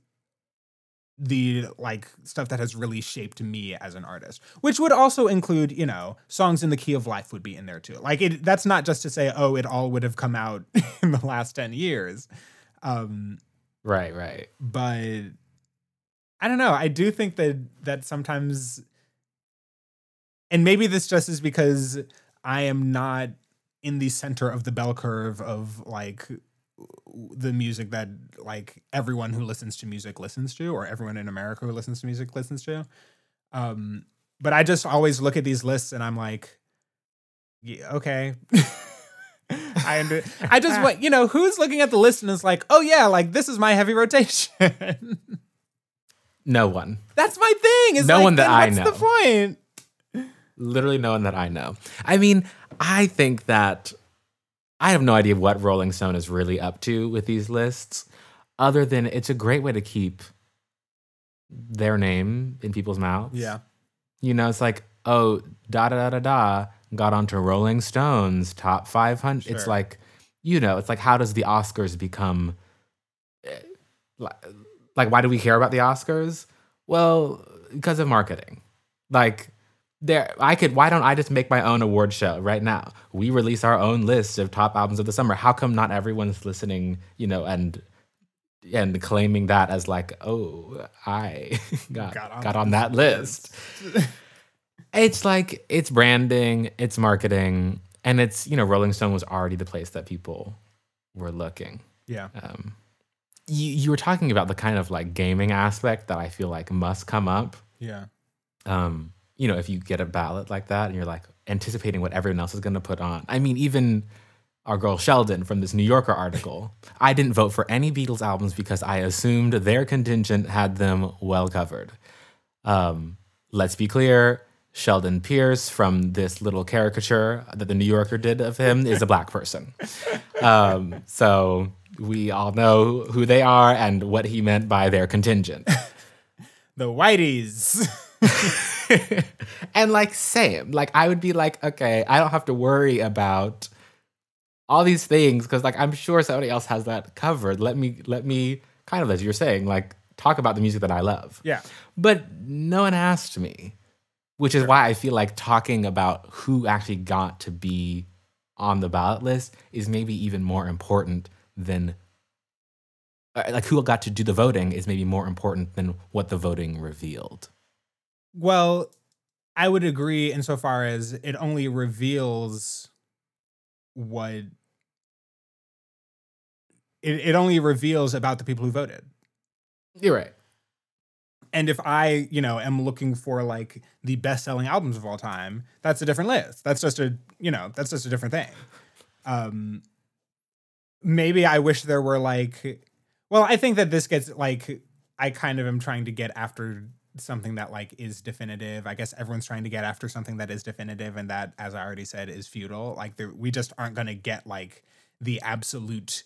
the like stuff that has really shaped me as an artist, which would also include, you know, songs in the key of life would be in there too. Like it that's not just to say, oh, it all would have come out in the last 10 years. Um, Right, right. but I don't know. I do think that that sometimes, and maybe this just is because I am not in the center of the bell curve of like the music that like everyone who listens to music listens to, or everyone in America who listens to music listens to. Um, but I just always look at these lists and I'm like, yeah, okay. I under, I just want you know who's looking at the list and is like, oh yeah, like this is my heavy rotation. No one. That's my thing. Is No like, one that I what's know. the point? Literally no one that I know. I mean, I think that I have no idea what Rolling Stone is really up to with these lists, other than it's a great way to keep their name in people's mouths. Yeah. You know, it's like, oh, da da da da da got onto Rolling Stone's top 500. It's like, you know, it's like, how does the Oscars become. eh, li- Like, why do we care about the Oscars? Well, because of marketing. Like, there, I could, why don't I just make my own award show right now? We release our own list of top albums of the summer. How come not everyone's listening, you know, and and claiming that as like, oh, I got Got got on on, that list. it's like it's branding, it's marketing, and it's you know Rolling Stone was already the place that people were looking. Yeah. Um, you you were talking about the kind of like gaming aspect that I feel like must come up. Yeah. Um, you know, if you get a ballot like that and you're like anticipating what everyone else is going to put on. I mean, even our girl Sheldon from this New Yorker article, I didn't vote for any Beatles albums because I assumed their contingent had them well covered. Um, let's be clear. Sheldon Pearce from this little caricature that the New Yorker did of him is a black person. Um, so we all know who they are and what he meant by their contingent. The Whiteys. and like same. Like i would be like okay i don't have to worry about all these things because like i'm sure somebody else has that covered. Let me let me kind of as you're saying like talk about the music that i love. Yeah. but no one asked me which is why i feel like talking about who actually got to be on the ballot list is maybe even more important than uh, like who got to do the voting is maybe more important than what the voting revealed Well, I would agree insofar as it only reveals what it, it only reveals about the people who voted. you're right And if I, you know, am looking for like the best selling albums of all time, that's a different list. That's just a, you know, that's just a different thing. Um maybe I wish there were like Well, I think that this gets like I kind of am trying to get after something that like is definitive. I guess everyone's trying to get after something that is definitive, and that, as I already said, is futile. Like there, we just aren't going to get like the absolute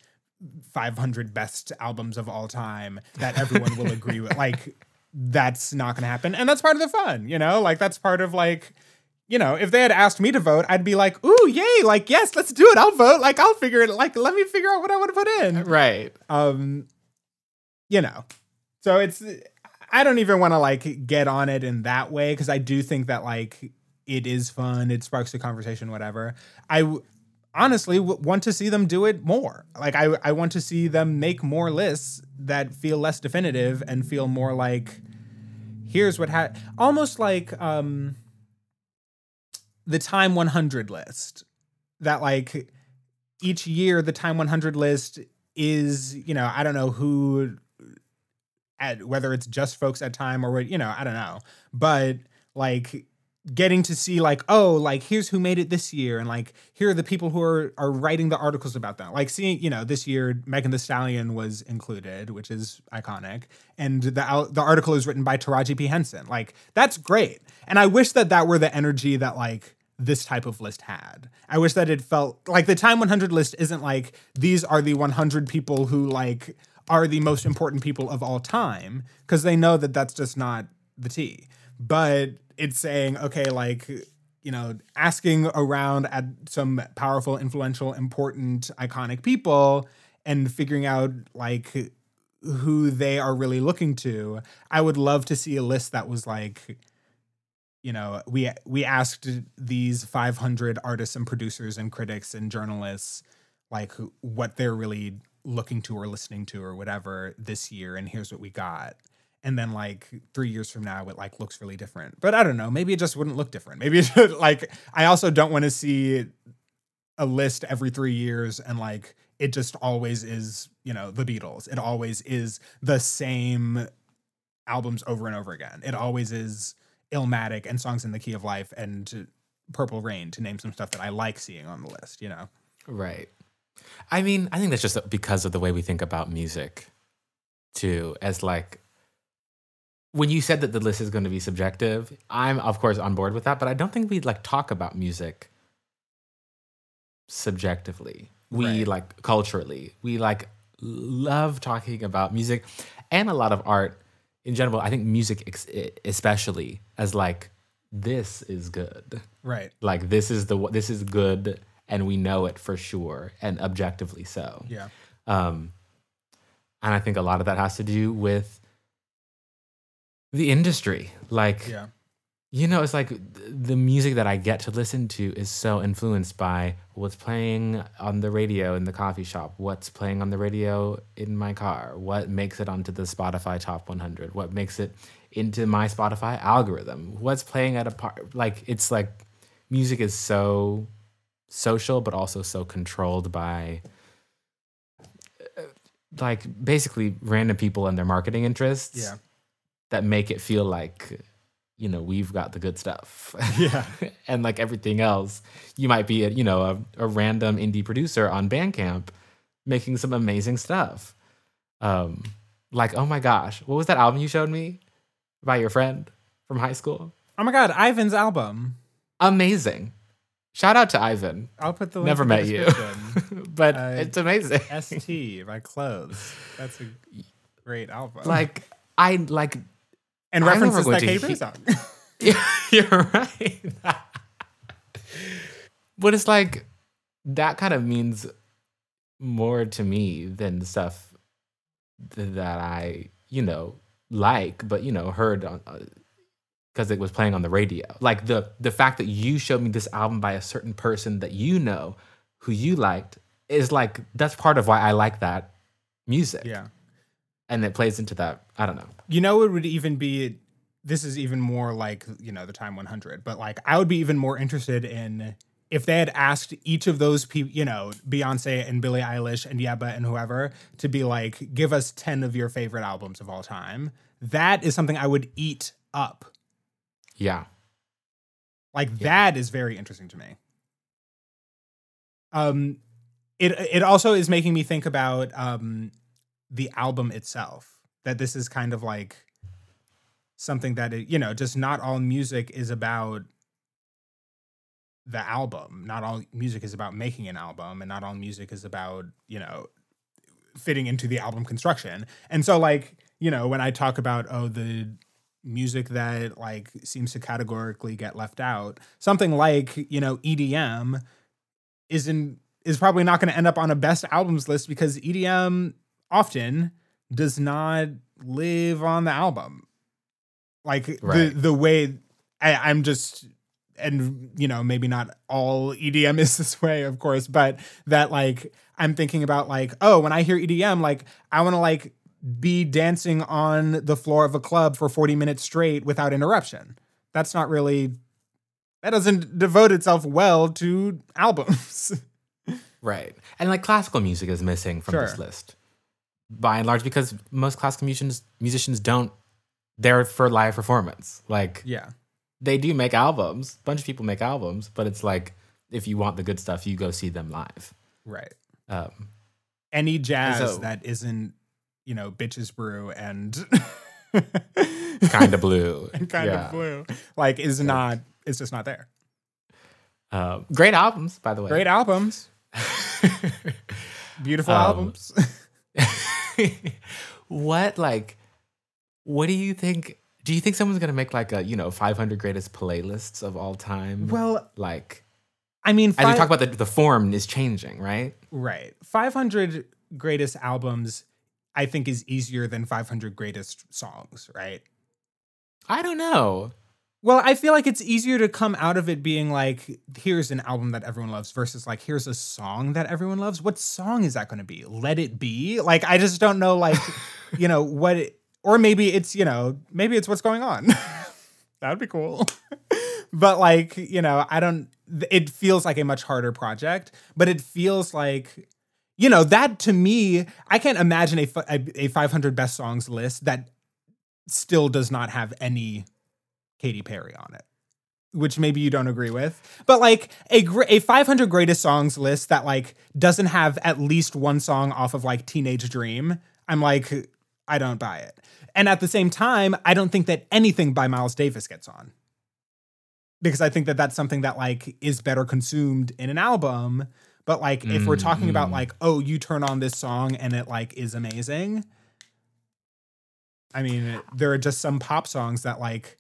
500 best albums of all time that everyone will agree with. Like that's not going to happen, and that's part of the fun, you know. Like that's part of like. You know, if they had asked me to vote, I'd be like, "Ooh, yay! Like, yes, let's do it. I'll vote. Like, I'll figure it. Like, let me figure out what I want to put in." Right. Um, you know, so it's I don't even want to like get on it in that way because I do think that like it is fun, it sparks a conversation, whatever. I w- honestly w- want to see them do it more. Like I I want to see them make more lists that feel less definitive and feel more like here's what had almost like um the time 100 list that like each year the time 100 list is you know i don't know who at whether it's just folks at time or what you know i don't know. But like getting to see like oh like here's who made it this year and like here are the people who are are writing the articles about them like seeing you know this year megan thee stallion was included which is iconic and the the article is written by taraji p. Henson. Like that's great. And i wish that that were the energy that like this type of list had. I wish that it felt like the Time 100 list isn't like these are the 100 people who like are the most important people of all time because they know that that's just not the T. But it's saying okay like you know asking around at some powerful, influential, important, iconic people and figuring out like who they are really looking to. I would love to see a list that was like you know we we asked these 500 artists and producers and critics and journalists like what they're really looking to or listening to or whatever this year and here's what we got. And then like three years from now it like looks really different. But i don't know maybe it just wouldn't look different. Maybe it should like i also don't want to see a list every three years and like it just always is you know the beatles. It always is the same albums over and over again. It always is Illmatic and Songs in the Key of Life and Purple Rain to name some stuff that I like seeing on the list, you know. Right. I mean, I think that's just because of the way we think about music, too. As like, when you said that the list is going to be subjective, I'm of course on board with that, but I don't think we like talk about music subjectively. We Right. like culturally. We like love talking about music and a lot of art in general. I think music ex- especially as like this is good Right. like this is the this is good and we know it for sure and objectively so Yeah. um and i think a lot of that has to do with the industry like Yeah. you know it's like the music that i get to listen to is so influenced by what's playing on the radio in the coffee shop what's playing on the radio in my car what makes it onto the spotify top 100 what makes it into my spotify algorithm what's playing at a part like it's like music is so social but also so controlled by uh, like basically random people and their marketing interests Yeah. that make it feel like you know we've got the good stuff Yeah. and like everything else you might be a you know a, a random indie producer on bandcamp making some amazing stuff um like oh my gosh what was that album you showed me by your friend from high school Oh my God, Ivan's album. amazing shout out to ivan I'll put the link never in the met you but Uh, it's amazing ST by Clothes. That's a great album. like i like and references that Katy Perry song. Yeah, you're right. but it's like that kind of means more to me than stuff that I, you know, like, but you know, heard on because it was playing on the radio. Like the the fact that you showed me this album by a certain person that you know who you liked is like that's part of why I like that music. yeah. And it plays into that. I don't know. You know, it would even be. This is even more like you know the time 100, but like I would be even more interested in if they had asked each of those people, you know, Beyonce and Billie Eilish and Yebba and whoever to be like, give us 10 of your favorite albums of all time. That is something I would eat up. Yeah. Like that is very interesting to me. Um, it it also is making me think about um the album itself. That this is kind of like something that it, you know, just not all music is about the album. Not all music is about making an album, and not all music is about you know fitting into the album construction. And so, like you know, when I talk about oh the music that like seems to categorically get left out, something like you know EDM isn't is probably not going to end up on a best albums list because EDM often does not live on the album. Like Right. the the way I, I'm just and you know maybe not all EDM is this way, of course, but that like I'm thinking about like oh when I hear EDM like I want to like be dancing on the floor of a club for 40 minutes straight without interruption. That's not really that doesn't devote itself well to albums. Right. And like classical music is missing from this list. By and large, because most classical musicians musicians don't they're for live performance. Like yeah. they do make albums. A bunch of people make albums, but it's like if you want the good stuff, you go see them live. Right. Um, Any jazz so- that isn't, you know, bitches brew and kind of blue. and kind Yeah. of blue, like is not. It's just not there. Um, great albums, by the way. Great albums, beautiful Um, albums. what like what do you think do you think someone's gonna make like a you know 500 greatest playlists of all time well, like I mean, as we talk about the, the form is changing right right, five hundred greatest albums. I think is easier than 500 greatest songs, right? i don't know Well, I feel like it's easier to come out of it being like, here's an album that everyone loves versus like, here's a song that everyone loves. What song is that going to be? Let It Be? Like, I just don't know, like, you know, what, it, or maybe it's, you know, maybe it's what's going on. That'd be cool. but like, you know, I don't, it feels like a much harder project, but it feels like, you know, that to me, I can't imagine a, a, a 500 best songs list that still does not have any Katy Perry on it, which maybe you don't agree with. But like a a 500 greatest songs list that like doesn't have at least one song off of like Teenage Dream, I'm like I don't buy it. And at the same time, I don't think that anything by Miles Davis gets on. Because I think that that's something that like is better consumed in an album. But like if we're talking about Mm. like oh you turn on this song and it like is amazing. I mean, there are just some pop songs that like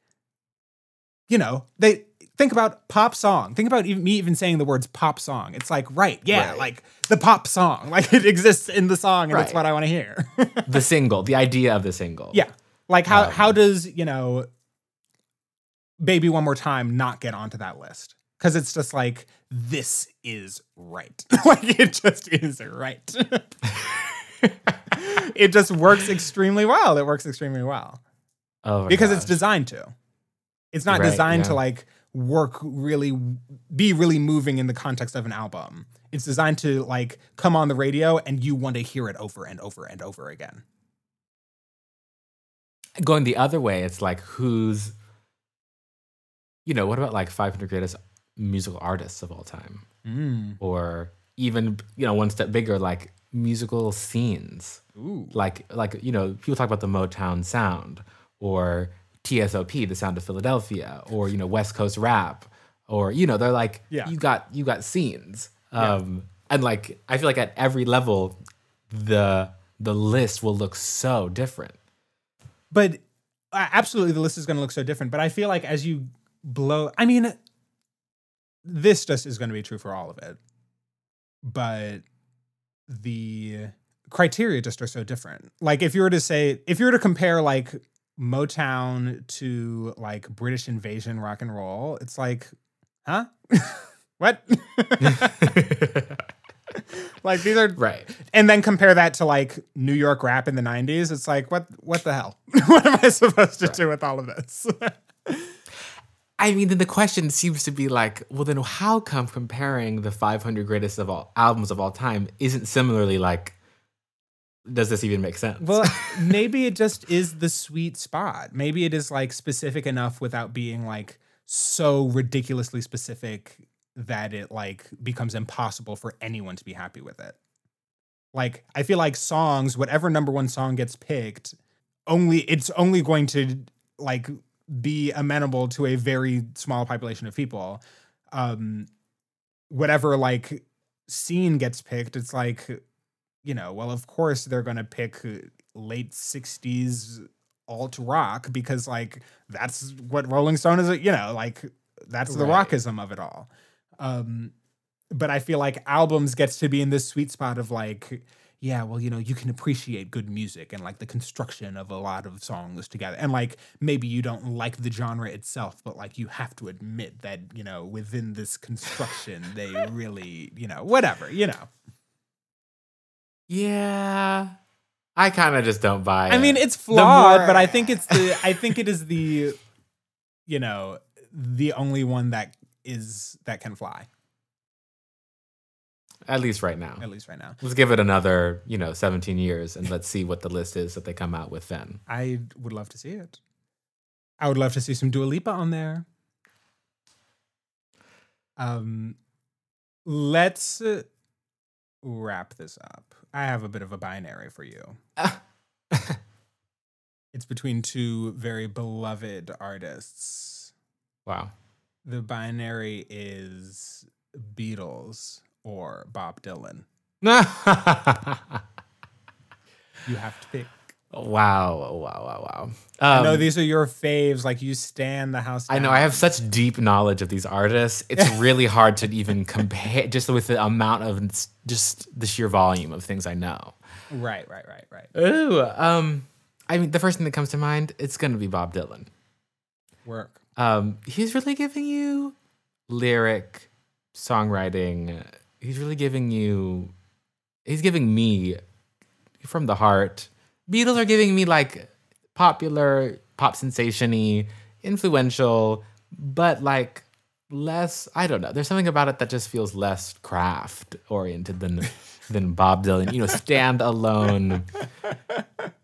you know, they think about pop song. Think about even, me even saying the words pop song. It's like, right, yeah, Right. like the pop song. Like it exists in the song and it's Right. what I want to hear. the single the idea of the single yeah. Like how Um, how does, you know, Baby One More Time not get onto that list? Cuz it's just like this is right. like it just is right. it just works extremely well. It works extremely well. oh my because it's designed to. It's not Right, designed to like work really be really moving in the context of an album. It's designed to like come on the radio and you want to hear it over and over and over again. going the other way it's like who's you know what about like 500 greatest musical artists of all time Mm. or even you know one step bigger like musical scenes Ooh. like like you know people talk about the motown sound or tsop the sound of philadelphia or you know west coast rap or you know they're like Yeah. you got you got scenes Yeah. um and like i feel like at every level the the list will look so different But uh, absolutely the list is going to look so different, but I feel like as you blow I mean this just is going to be true for all of it. But the criteria just are so different. Like if you were to say if you were to compare like Motown to like British invasion rock and roll, it's like, huh? what? like these are right and then compare that to like New York rap in the 90s, it's like what what the hell? what am I supposed to do with all of this? I mean, then the question seems to be like, well, then how come comparing the 500 greatest of all albums of all time isn't similarly like, does this even make sense? well, maybe it just is the sweet spot. Maybe it is like specific enough without being like so ridiculously specific that it like becomes impossible for anyone to be happy with it. Like I feel like songs, whatever number one song gets picked, only it's only going to like be amenable to a very small population of people. Um whatever like scene gets picked, it's like, you know, well, of course they're gonna pick late 60s alt rock because like that's what Rolling Stone is, you know, like that's the Right. rockism of it all. Um but I feel like albums gets to be in this sweet spot of like, yeah, well, you know, you can appreciate good music and like the construction of a lot of songs together. And like maybe you don't like the genre itself, but like you have to admit that, you know, within this construction, they really, you know, whatever, you know. Yeah. I kind of just don't buy I mean, it's flawed, more- but I think it's the I think it is the you know, the only one that is that can fly, at least right now. at least right now. Let's give it another, you know, 17 years and let's see what the list is that they come out with then. I would love to see it. I would love to see some Dua Lipa on there. Um, let's uh, wrap this up. I have a bit of a binary for you. It's between two very beloved artists. wow. The binary is Beatles or Bob Dylan. wow. You have to pick. Wow. Wow. Wow. Wow. I know Um, these are your faves. Like you stand the house. I know I have such deep knowledge of these artists. It's really hard to even compare just with the amount of just the sheer volume of things I know. Right, right, right, right. Ooh, um, I mean, the first thing that comes to mind, it's gonna be Bob Dylan. Work. Um, he's really giving you lyric, songwriting. He's really giving you. He's giving me from the heart. Beatles are giving me like popular, pop sensation-y, influential, but like less. I don't know. There's something about it that just feels less craft oriented than than Bob Dylan. You know, stand alone,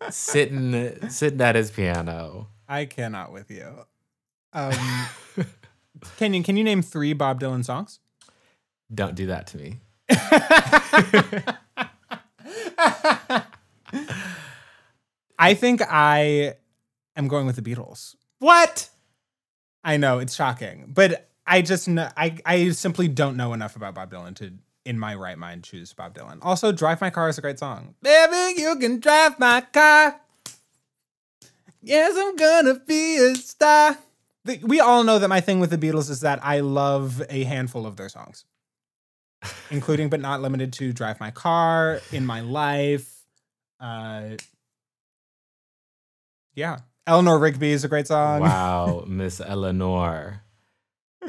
sitting sitting at his piano. I cannot with you. Um, Kenyon, can you name three Bob Dylan songs? Don't do that to me. I think I am going with the Beatles. What? I know it's shocking, but I just know, I I simply don't know enough about Bob Dylan to, in my right mind, choose Bob Dylan. Also, "Drive My Car" is a great song. Baby, you can drive my car. Yes, I'm gonna be a star. We all know that my thing with the Beatles is that I love a handful of their songs, including but not limited to "Drive My Car," "In My Life." Uh, yeah, Eleanor Rigby is a great song. Wow, Miss Eleanor.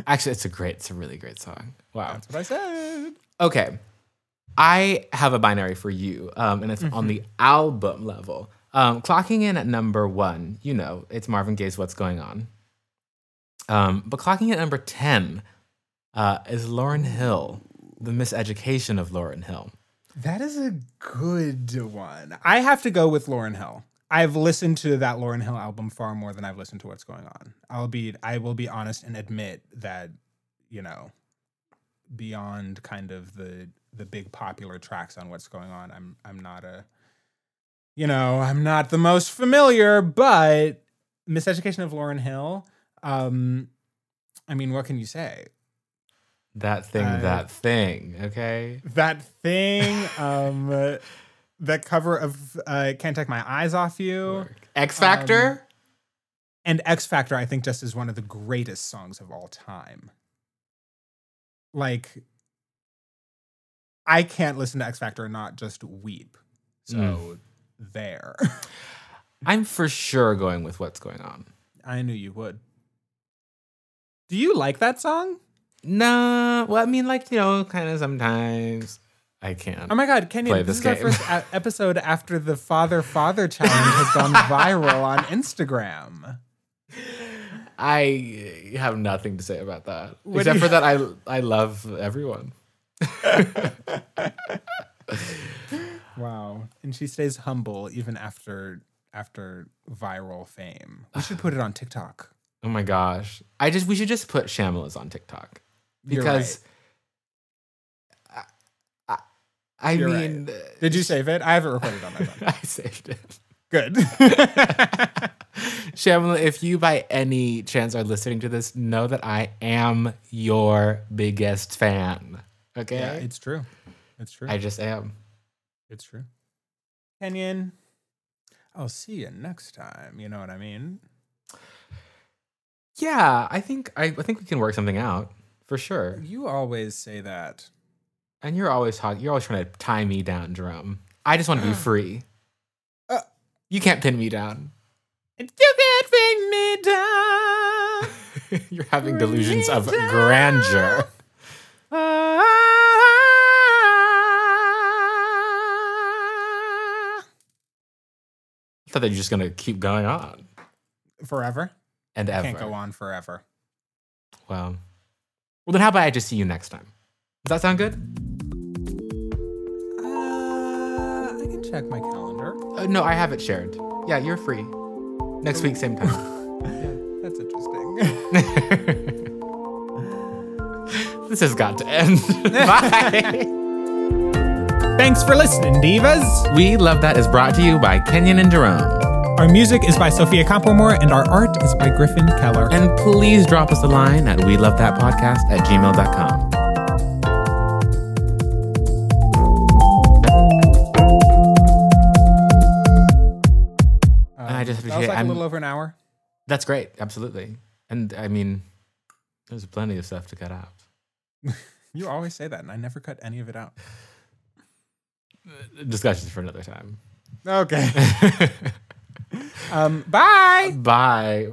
Actually, it's a great, it's a really great song. Wow. That's what I said. Okay. I have a binary for you, um, and it's on the album level. Um, clocking in at number one, you know, it's Marvin Gaye's What's Going On. Um, but clocking in at number 10 uh, is Lauryn Hill, the miseducation of Lauryn Hill. That is a good one. I have to go with Lauryn Hill. I've listened to that Lauryn Hill album far more than I've listened to what's going on. I'll be I will be honest and admit that, you know, beyond kind of the the big popular tracks on what's going on, I'm I'm not a you know, I'm not the most familiar, but Miseducation of Lauryn Hill, um I mean, what can you say? That thing, Uh, that thing, okay? that thing um that cover of uh can't take my eyes off you Ex-Factor? and Ex-Factor i think just is one of the greatest songs of all time like i can't listen to Ex-Factor and not just weep so Mm. there I'm for sure going with What's Going On. i knew you would do you like that song No, well, I mean, like, you know, kind of sometimes I can't. oh my god kenyon this, this is our first a- episode after the father father challenge has gone viral on instagram I have nothing to say about that. What Except you- for that I I love everyone. Wow. And she stays humble even after after viral fame. We should put it on TikTok. Oh my gosh. I just we should just put Shamalas on TikTok. Because I, I You're mean, uh, Did you save it? I have it recorded on my phone. I saved it. Good. Shamla, if you by any chance are listening to this, know that I am your biggest fan. Okay? yeah, it's true. It's true. I just am. it's true. Kenyon, I'll see you next time. You know what I mean? Yeah, I think I, I think we can work something out for sure. You always say that. And you're always talking. You're always trying to tie me down, Jerome. I just want to be free. Uh. you can't pin me down. You can't bring me down. you're having Bring delusions of down. grandeur. I thought that you're just gonna keep going on Forever. and ever. Can't go on forever. Well, well then how about I just see you next time? Does that sound good? Uh, I can check my calendar. Uh, no, I have it shared. Yeah, you're free. Next week, same time. yeah, That's interesting. this has got to end. Bye. Thanks for listening, Divas. we Love That is brought to you by Kenyon and Jerome. Our music is by Sophia Complemore and our art is by Griffin Keller. And please drop us a line at we love that podcast at gmail.com. Um, I just that was appreciate- like I'm- a little over an hour. That's great. Absolutely. And I mean, there's plenty of stuff to cut out. You always say that, and I never cut any of it out. Uh, discussions for another time. Okay. um, bye. Bye.